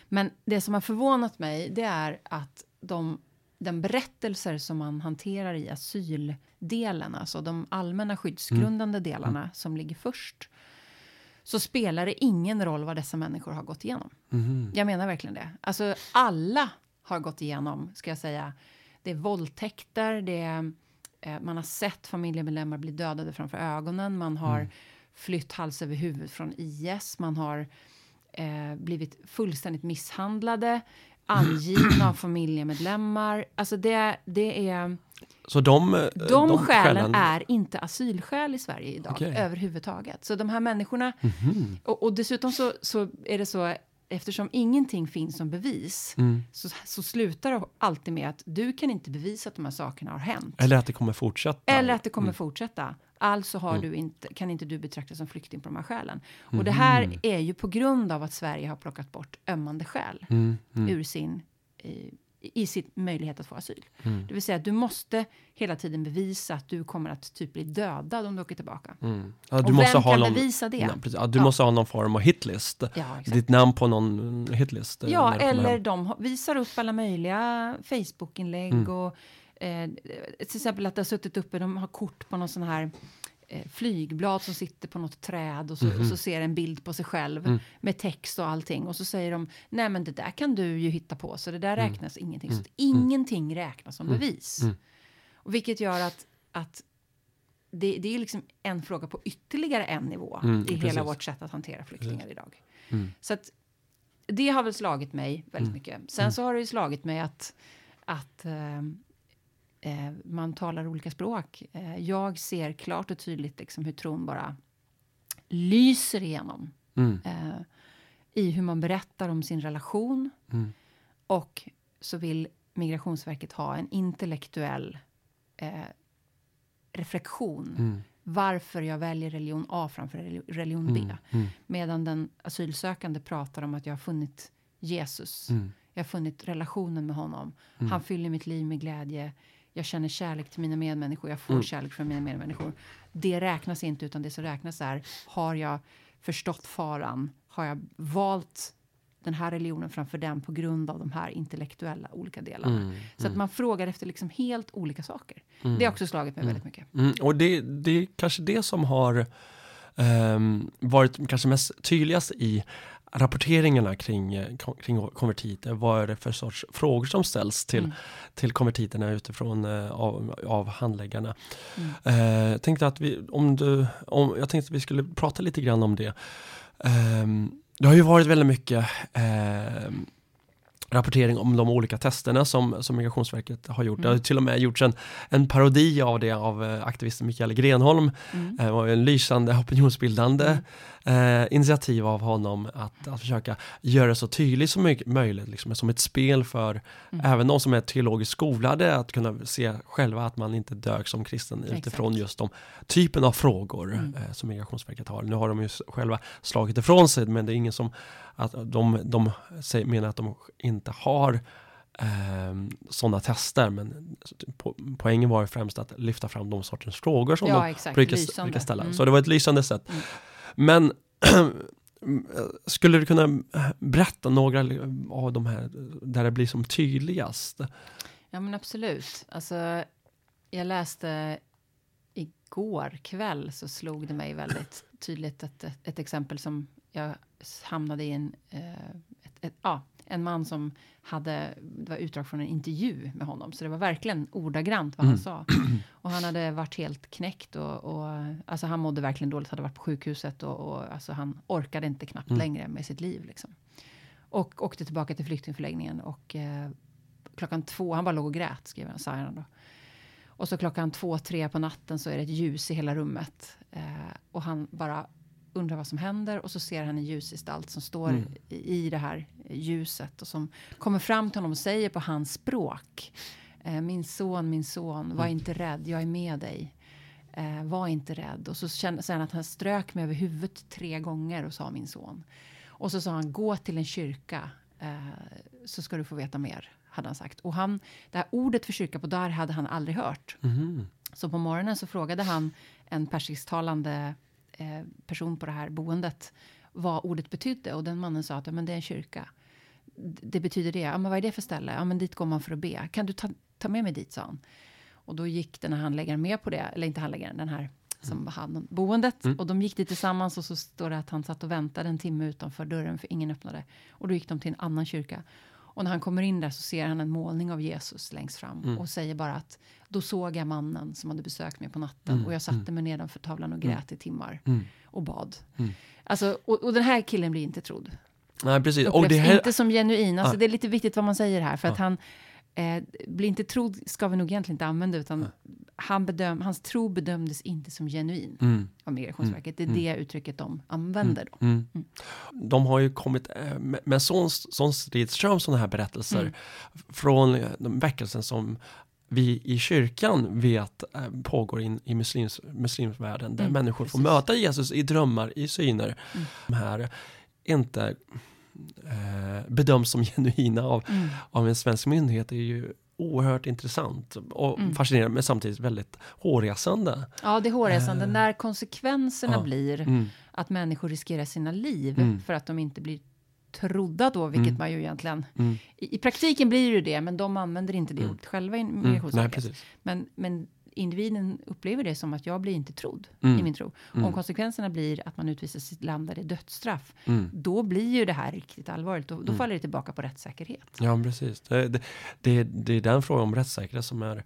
Men det som har förvånat mig, det är att de, den berättelser som man hanterar i asyldelen, alltså de allmänna skyddsgrundande delarna som ligger först, så spelar det ingen roll vad dessa människor har gått igenom. Mhm. Jag menar verkligen det. Alltså alla har gått igenom, ska jag säga. Det är våldtäkter, det är, eh, man har sett familjemedlemmar bli dödade framför ögonen, man har Mm. flytt hals över huvud från IS, man har eh, blivit fullständigt misshandlade, *clears throat* angivna av familjemedlemmar. Alltså det, det är... Så de, eh, De, skälen är inte asylskäl i Sverige idag Okej. överhuvudtaget. Så de här människorna Mhm. och, och dessutom så, så är det så, eftersom ingenting finns som bevis, Mm. så, så slutar det alltid med att du kan inte bevisa att de här sakerna har hänt. Eller att det kommer fortsätta? Eller att det kommer Mm. fortsätta. Alltså har Mm. du inte, kan inte du betraktas som flykting på de här skälen. Och det här Mhm. är ju på grund av att Sverige har plockat bort ömmande skäl Mm. Mm. ur sin, i, i sin möjlighet att få asyl. Mm. Det vill säga att du måste hela tiden bevisa att du kommer att typ bli dödad om du åker tillbaka. Mm. Ja, du och måste vem ha kan någon, bevisa det? Precis. Ja, du Ja. måste ha någon form av hitlist. Ditt namn på någon hitlist. eh, Ja, eller de visar upp alla möjliga Facebook-inlägg Mm. och eh, till exempel att det har suttit uppe, de har kort på någon sån här flygblad som sitter på något träd och så, och så ser en bild på sig själv med text och allting. Och så säger de, nej men det där kan du ju hitta på, så det där räknas ingenting. Så att ingenting räknas som bevis. Och vilket gör att, att det, det är liksom en fråga på ytterligare en nivå Mm, i precis. hela vårt sätt att hantera flyktingar idag. Så att det har väl slagit mig väldigt mycket. Sen så har det ju slagit mig att, att eh, man talar olika språk. Eh, jag ser klart och tydligt liksom hur tron bara lyser igenom Mm. eh, i hur man berättar om sin relation. Mm. Och så vill Migrationsverket ha en intellektuell eh, reflektion. Mm. Varför jag väljer religion A framför reli- religion B. Mm. Mm. Medan den asylsökande pratar om att jag har funnit Jesus. Mm. Jag har funnit relationen med honom. Han fyller mitt liv med glädje. Jag känner kärlek till mina medmänniskor. Jag får Mm. kärlek från mina medmänniskor. Det räknas inte, utan det som räknas är har jag förstått faran? Har jag valt den här religionen framför den på grund av de här intellektuella olika delarna? Mm. Så att man frågar efter liksom helt olika saker. Det har också slagit mig väldigt mycket. Mm, och det, det är kanske det som har ehm, varit kanske mest tydligast i rapporteringarna kring, eh, kring konvertiter. Vad är det för sorts frågor som ställs till, Mm. till konvertiterna utifrån eh, av, av handläggarna. Mm. Eh, jag tänkte att vi, om du, om, jag tänkte att vi skulle prata lite grann om det. Ehm, det har ju varit väldigt mycket ehm, rapportering om de olika testerna som, som Migrationsverket har gjort. Det har ju till och med gjorts en, en parodi av det av eh, aktivisten Mikael Grenholm. Mm. Det var en lysande opinionsbildande eh, initiativ av honom att, att försöka göra det så tydligt som möj- möjligt, liksom, som ett spel för Mm. även de som är teologiskt skolade att kunna se själva att man inte dög som kristen utifrån Exakt. just de typen av frågor Mm. eh, som Migrationsverket har. Nu har de ju själva slagit ifrån sig men det är ingen som att de, de säger, menar att de inte har eh, sådana tester men po poängen var ju främst att lyfta fram de sortens frågor som de Ja, exakt. brukar, brukar ställa. Mm. Så det var ett lysande sätt. Mm. Men *clears throat* skulle du kunna berätta några av de här där det blir som tydligast? Ja, men absolut. Alltså, jag läste igår kväll så slog det mig väldigt tydligt ett, ett, ett exempel som jag hamnade i en, eh, ett, ett, ja, en man som hade, det var utdrag från en intervju med honom, så det var verkligen ordagrant vad han Mm. sa. Och han hade varit helt knäckt och, och alltså han mådde verkligen dåligt, hade varit på sjukhuset och, och alltså han orkade inte knappt Mm. längre med sitt liv liksom. Och åkte tillbaka till flyktingförläggningen och eh, klockan två, han bara låg och grät, skrev han, han då. Och så klockan två, tre på natten så är det ett ljus i hela rummet. Eh, och han bara undrar vad som händer och så ser han en ljusgestalt som står Mm. i, det här ljuset och som kommer fram till honom och säger på hans språk. Eh, min son, min son, var inte rädd, jag är med dig. Eh, var inte rädd. Och så kände säger han att han strök mig över huvudet tre gånger och sa min son. Och så sa han, gå till en kyrka eh, så ska du få veta mer, hade han sagt. Och han, det här ordet för kyrka på där hade han aldrig hört. Mhm. Så på morgonen så frågade han en persisktalande eh, person på det här boendet vad ordet betydde. Och den mannen sa att ja, men det är en kyrka. Det betyder det. Ja, men vad är det för ställe? Ja, men dit går man för att be. Kan du ta, ta med mig dit, sa han. Och då gick den här handläggaren med på det. Eller inte handläggaren, den här som hade boendet. Mm. Och de gick dit tillsammans och så står det att han satt och väntade en timme utanför dörren för ingen öppnade. Och då gick de till en annan kyrka. Och när han kommer in där så ser han en målning av Jesus längst fram Mm. och säger bara att då såg jag mannen som hade besökt mig på natten Mm, och jag satte mm. mig nedanför tavlan och grät i timmar Mm. och bad. Mm. Alltså, och, och den här killen blir inte trodd. Nej, precis. Och Upplevs det här, inte som genuin. Alltså, Ja. Det är lite viktigt vad man säger här. För att Ja. han eh, blir inte trodd, ska vi nog egentligen inte använda, utan han bedöm, hans tro bedömdes inte som genuin mm. av Migrationsverket. Det är Mm. det uttrycket de använder. Då. Mm. Mm. De har ju kommit eh, med, med sån, sån stridström sådana här berättelser Mm. från eh, de väckelsen som vi i kyrkan vet eh, pågår in, i muslims, muslimvärlden där Mm, människor får precis. möta Jesus i drömmar, i syner. Mm. De här inte eh, bedöms som *laughs* genuina av, Mm. av en svensk myndighet är ju oerhört intressant och Mm. fascinerande men samtidigt väldigt hårresande. Ja, det är hårresande. Eh. När konsekvenserna Ja. blir Mm. att människor riskerar sina liv Mm. för att de inte blir trodda då, vilket Mm. man ju egentligen... Mm. I, I praktiken blir det ju det, men de använder inte det Mm. ordet själva i. Nej, Migrationsverket. precis. men, men individen upplever det som att jag blir inte trodd Mm. i min tro. Mm. Om konsekvenserna blir att man utvisas till ett land där det är dödsstraff, Mm. då blir ju det här riktigt allvarligt. Då, då Mm. faller det tillbaka på rättssäkerhet. Ja, precis. Det, det, det, det är den frågan om rättssäkerhet som är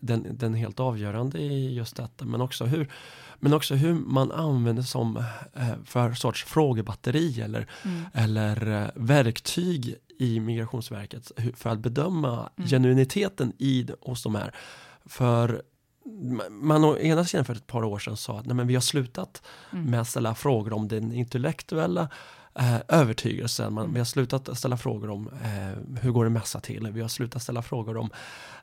den, den helt avgörande i just detta. Men också hur, men också hur man använder som eh, för sorts frågebatteri eller, Mm. eller eh, verktyg i Migrationsverket för att bedöma Mm. genuiniteten i hos de här. För ma- man å ena sidan för ett par år sedan sa att nej, men vi har slutat Mm. med att ställa frågor om den intellektuella eh, övertygelsen. Man, Mm. Vi har slutat ställa frågor om eh, hur går det mässa till? Vi har slutat ställa frågor om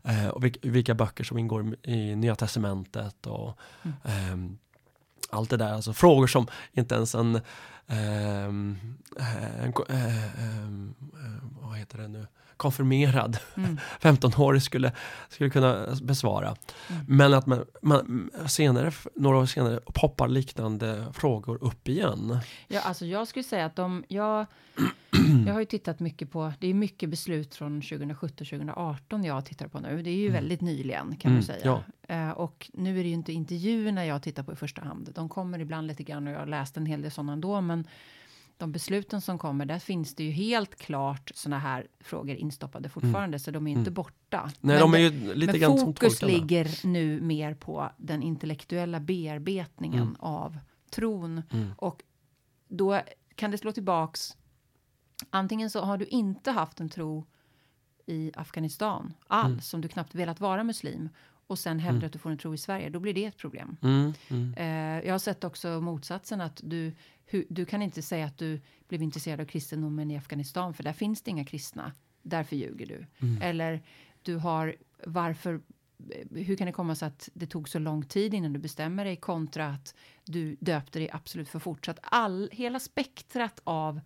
eh, och vilka, böcker som ingår i Nya Testamentet och Mm. ehm, allt det där. Alltså frågor som inte ens en, ehm, eh, en eh, ehm, eh, vad heter det nu? Konfirmerad Mm. *laughs* 15-årig skulle, skulle kunna besvara. Mm. Men att man, man senare, några år senare poppar liknande frågor upp igen. Ja, alltså jag skulle säga att de, jag, *clears throat* jag har ju tittat mycket på, det är mycket beslut från 2017 2018 jag tittar på nu. Det är ju Mm. väldigt nyligen kan Mm, du säga. ja. Eh, och nu är det ju inte intervjuerna jag tittar på i första hand. De kommer ibland lite grann och jag har läst en hel del sådana ändå, men de besluten som kommer, där finns det ju helt klart sådana här frågor instoppade fortfarande, så de är inte Mm. borta. Nej, men de är ju lite men fokus ligger nu mer på den intellektuella bearbetningen Mm. av tron. Mm. Och då kan det slå tillbaks. Antingen så har du inte haft en tro i Afghanistan alls, Mm. som du knappt velat vara muslim. Och sen hävdar Mm. att du får en tro i Sverige, då blir det ett problem. Mm, mm, Eh, jag har sett också motsatsen att du, hu, du kan inte säga att du blev intresserad av kristendomen i Afghanistan, för där finns det inga kristna. Därför ljuger du. mm. Eller du har, varför, hur kan det komma sig att det tog så lång tid innan du bestämmer dig kontra att du döpte dig absolut för fort. Så att all, hela spektrat av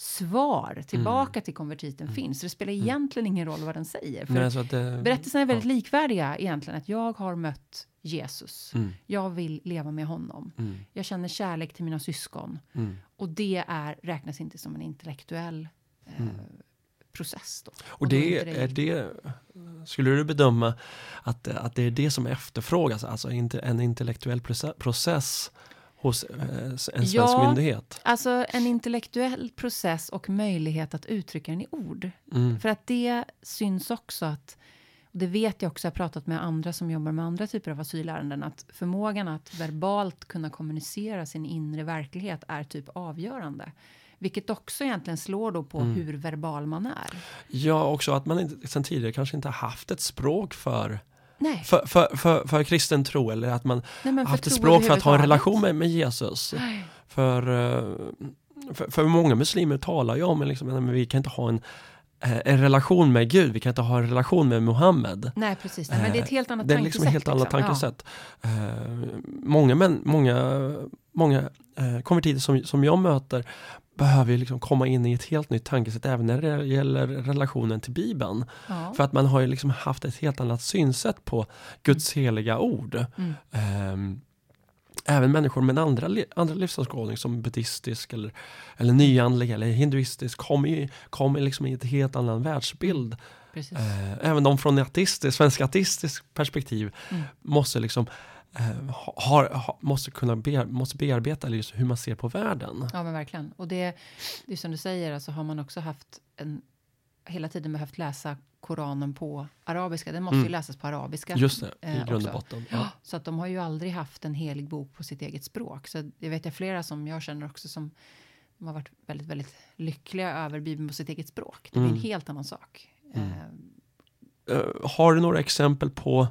svar tillbaka till konvertiten finns. Så det spelar egentligen ingen roll vad den säger. För Nej, så att det, berättelserna är väldigt ja. likvärdiga egentligen. Att jag har mött Jesus. Mm, Jag vill leva med honom. mm, Jag känner kärlek till mina syskon. mm. Och det är, räknas inte som en intellektuell eh, Mm. process. Då. Och då är det, är det, skulle du bedöma att, att det är det som efterfrågas, alltså inte en intellektuell process hos eh, en svensk Ja. myndighet? Alltså en intellektuell process och möjlighet att uttrycka den i ord. Mm, För att det syns också att, och det vet jag också, jag har pratat med andra som jobbar med andra typer av asylärenden, att förmågan att verbalt kunna kommunicera sin inre verklighet är typ avgörande. Vilket också egentligen slår då på Mm. hur verbal man är. Ja, också att man inte, sen tidigare kanske inte haft ett språk för, Nej, för, för, för, för kristen tro eller att man nej men haft ett språk för att ha en relation med, med Jesus. Nej. För, eh, för, för många muslimer talar ju om liksom, men vi kan inte ha en, eh, en relation med Gud, vi kan inte ha en relation med Muhammed. Nej, precis. Nej, men det är ett helt annat Det är tankesätt. liksom ett helt annat liksom. tankesätt. Eh, många män, många, många eh, konvertiter som, som jag möter behöver ju liksom komma in i ett helt nytt tankesätt även när det gäller relationen till Bibeln. Ja. För att man har ju liksom haft ett helt annat synsätt på Guds heliga ord. Mm. Ehm, även människor med en andra, andra livsåskådning som buddhistisk eller, eller nyandlig eller hinduistisk kommer ju kommer liksom i ett helt annan världsbild. Precis. Eh, även de från ateistisk, svensk ateistisk perspektiv Mm. måste liksom eh, ha, har- ha, måste kunna bear, måste bearbeta just hur man ser på världen. Ja, men verkligen. Och det, det är som du säger, alltså har man också haft en hela tiden behövt läsa Koranen på arabiska. Den måste ju Mm. läsas på arabiska. Just det, eh, i grund också. och botten. Ja, så att de har ju aldrig haft en helig bok på sitt eget språk. Så det vet jag flera som jag känner också som de har varit väldigt, väldigt lyckliga över Bibeln på sitt eget språk. Det blir Mm. en helt annan sak. Mm. Eh, Eh, har du några exempel på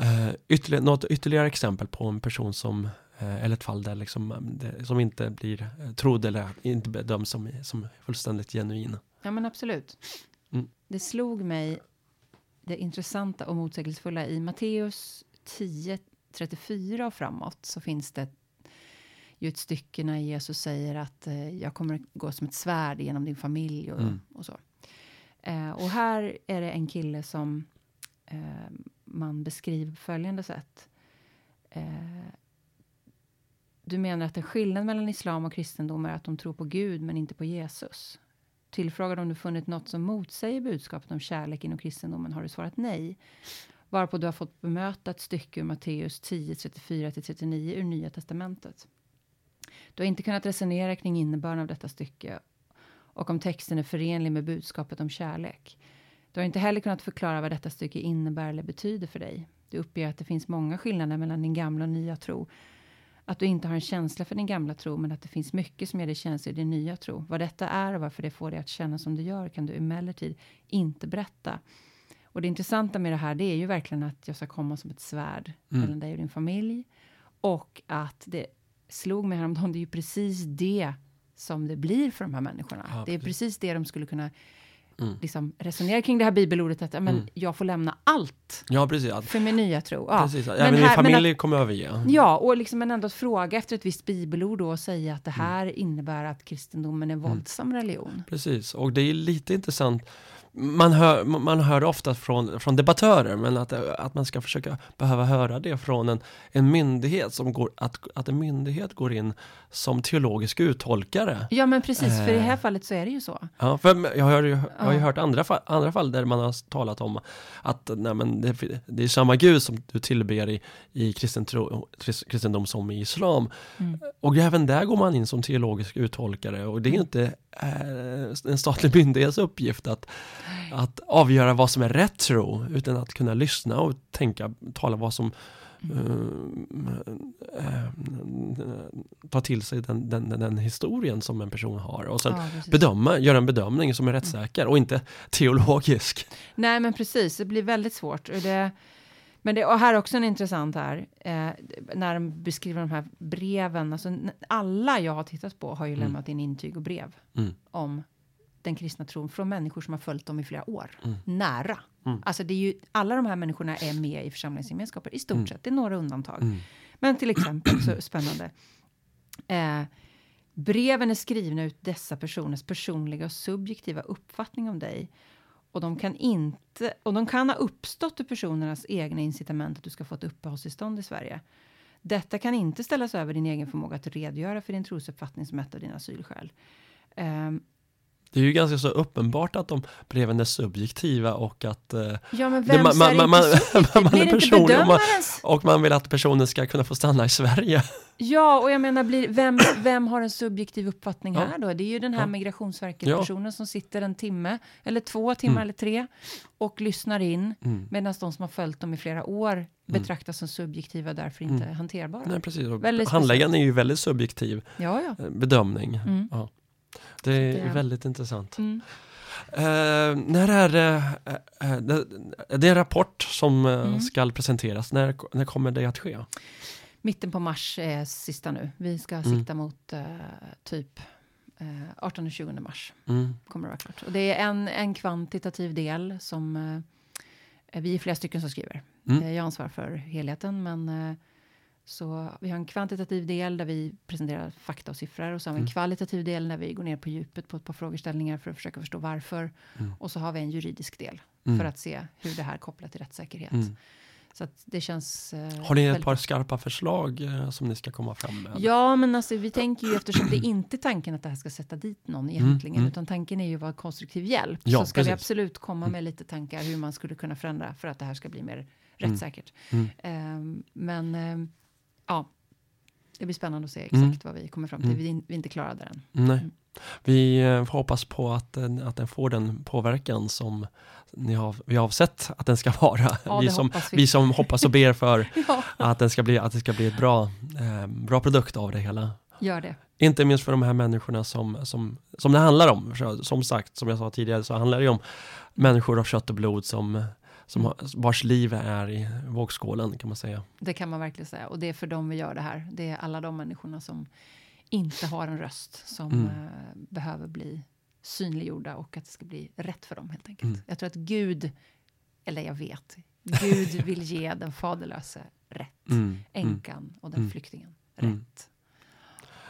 uh, ytterligare, något ytterligare exempel på en person som eh, eller ett fall där liksom, eh, det, som inte blir uh, trodd eller inte bedöms som, som fullständigt genuin. Ja, men absolut. Mm. Det slog mig det intressanta och motsägelsefulla i Matteus 10, 34 och framåt så finns det ju ett stycke när Jesus säger att eh, jag kommer gå som ett svärd genom din familj och, Mm. och så. Eh, och här är det en kille som eh, man beskriver på följande sätt. Eh, du menar att en skillnad mellan islam och kristendom är att de tror på Gud men inte på Jesus? Tillfrågad om du funnit något som motsäger budskapet om kärlek inom kristendomen har du svarat nej. varpå du har fått bemöta ett stycke ur Matteus 10, 34-39 ur Nya Testamentet. Du har inte kunnat resonera kring innebörden av detta stycke och om texten är förenlig med budskapet om kärlek. Du har inte heller kunnat förklara vad detta stycke innebär eller betyder för dig. Du uppger att det finns många skillnader mellan din gamla och nya tro. Att du inte har en känsla för din gamla tro, men att det finns mycket som ger dig känsla i din nya tro. Vad detta är och varför det får dig att känna som du gör kan du emellertid inte berätta. Och det intressanta med det här, det är ju verkligen att jag ska komma som ett svärd Mm. mellan dig och din familj. Och att det slog mig häromdagen, det är ju precis det som det blir för de här människorna. Ja, det är precis det de skulle kunna Mm. liksom, resonera kring det här bibelordet, att ja, men, Mm. jag får lämna allt Ja, precis. Att, för min nya tro. Ja. precis. Men Även din här- men familj kommer överge. Ja, och liksom en ändå att fråga efter ett visst bibelord då och säga att det Mm. här innebär att kristendomen är våldsam religion. Precis, och det är lite intressant. Man hör, man hör ofta från, från debattörer, men att, att man ska försöka behöva höra det från en, en myndighet som går, att, att en myndighet går in som teologisk uttolkare. Ja, men precis, för i det här Eh. fallet så är det ju så. Ja, för jag har ju, jag har ju hört andra fall, andra fall där man har talat om att nej, men det, det är samma gud som du tillber i, i kristen tro, krist- kristendom som i islam. Mm. Och även där går man in som teologisk uttolkare och det är ju inte en statlig myndighets uppgift att, att avgöra vad som är rätt tro utan att kunna lyssna och tänka, tala vad som eh, eh, ta till sig den, den, den, historien som en person har och sen Ja, bedöma, göra en bedömning som är rättssäker och inte teologisk. Nej, men precis, det blir väldigt svårt. Och det, men det, och här är också en intressant här, eh, när de beskriver de här breven, alltså alla jag har tittat på har ju Mm. lämnat in intyg och brev Mm. om den kristna tron från människor som har följt dem i flera år. Mm. Nära. Mm. Alltså det är ju, alla de här människorna är med i församlingsgemenskaper i stort Mm. sett. Det är några undantag. Mm. Men till exempel, så spännande. Eh, breven är skrivna ut dessa personers personliga och subjektiva uppfattning om dig. Och de kan inte, och de kan ha uppstått ur personernas egna incitament att du ska få ett uppehållstillstånd i Sverige. Detta kan inte ställas över din egen förmåga att redogöra för din trosuppfattning som ett av dina asylskäl. Um, det är ju ganska så uppenbart att de breven är subjektiva och att eh, ja, men Det- *laughs* man- man- man- subjektivt? man är personlig och man- och man vill att personen ska kunna få stanna i Sverige. Ja, och jag menar, blir, vem, vem har en subjektiv uppfattning Ja. här då? Det är ju den här Ja. Migrationsverket-personen som sitter en timme, eller två timmar, Mm. eller tre, och lyssnar in, Mm. medan de som har följt dem i flera år betraktas som subjektiva därför inte Mm. hanterbara. Nej, precis. Handläggaren är ju väldigt subjektiv Ja, ja. eh, bedömning. Mm. Ja. Det är det är- väldigt intressant. Mm. Eh, när är det, eh, eh, det, är en rapport som Mm. ska presenteras. När, när kommer det att ske? Mitten på mars är sista nu. Vi ska Mm. sikta mot typ eh, 18-20 mars. Mm. kommer det vara klart. Och det är en, en kvantitativ del som vi är flera stycken som skriver. Mm. Jag ansvarar för helheten, men så vi har en kvantitativ del där vi presenterar fakta och siffror och så har vi en Mm. kvalitativ del när vi går ner på djupet på ett par frågeställningar för att försöka förstå varför. Mm. Och så har vi en juridisk del Mm. för att se hur det här kopplar till rättssäkerhet. Mm. Så att det känns... eh, Har ni ett väldigt par skarpa förslag eh, som ni ska komma fram med? Ja, men alltså, vi tänker ju eftersom det inte är tanken att det här ska sätta dit någon egentligen, mm. utan tanken är ju att vara konstruktiv hjälp. Ja, så ska vi precis. absolut komma Mm. med lite tankar hur man skulle kunna förändra för att det här ska bli mer rättssäkert. Mm. Ehm, men ehm, ja, det blir spännande att se exakt Mm. vad vi kommer fram till. Mm. Vi, är- vi är inte klara där än. Nej. Mm. Vi eh, får hoppas på att, att den får den påverkan som ni har, vi har avsett att den ska *laughs* vara. Ja, vi, som, vi. vi som hoppas och ber för *laughs* Ja, att, den ska bli, att det ska bli ett bra, eh, bra produkt av det hela. gör det. Inte minst för de här människorna som, som, som det handlar om. Som sagt, som jag sa tidigare, så handlar det om människor av kött och blod som, som vars liv är i vågskålen kan man säga. Det kan man verkligen säga. Och det är för dem vi gör det här. Det är alla de människorna som inte har en röst som Mm. eh, behöver bli synliggjorda och att det ska bli rätt för dem helt enkelt. Mm. Jag tror att Gud, eller jag vet, Gud vill ge den faderlöse rätt. Mm, mm. Änkan och den Mm. flyktingen Mm. rätt.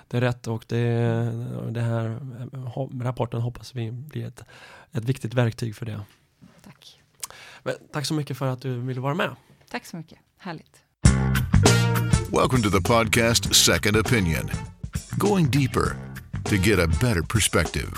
Det är rätt och det, det här eh, rapporten hoppas vi blir ett, ett viktigt verktyg för det. Tack. Men, tack så mycket för att du ville vara med. Tack så mycket. Härligt. Welcome to the podcast Second Opinion. Going deeper to get a better perspective.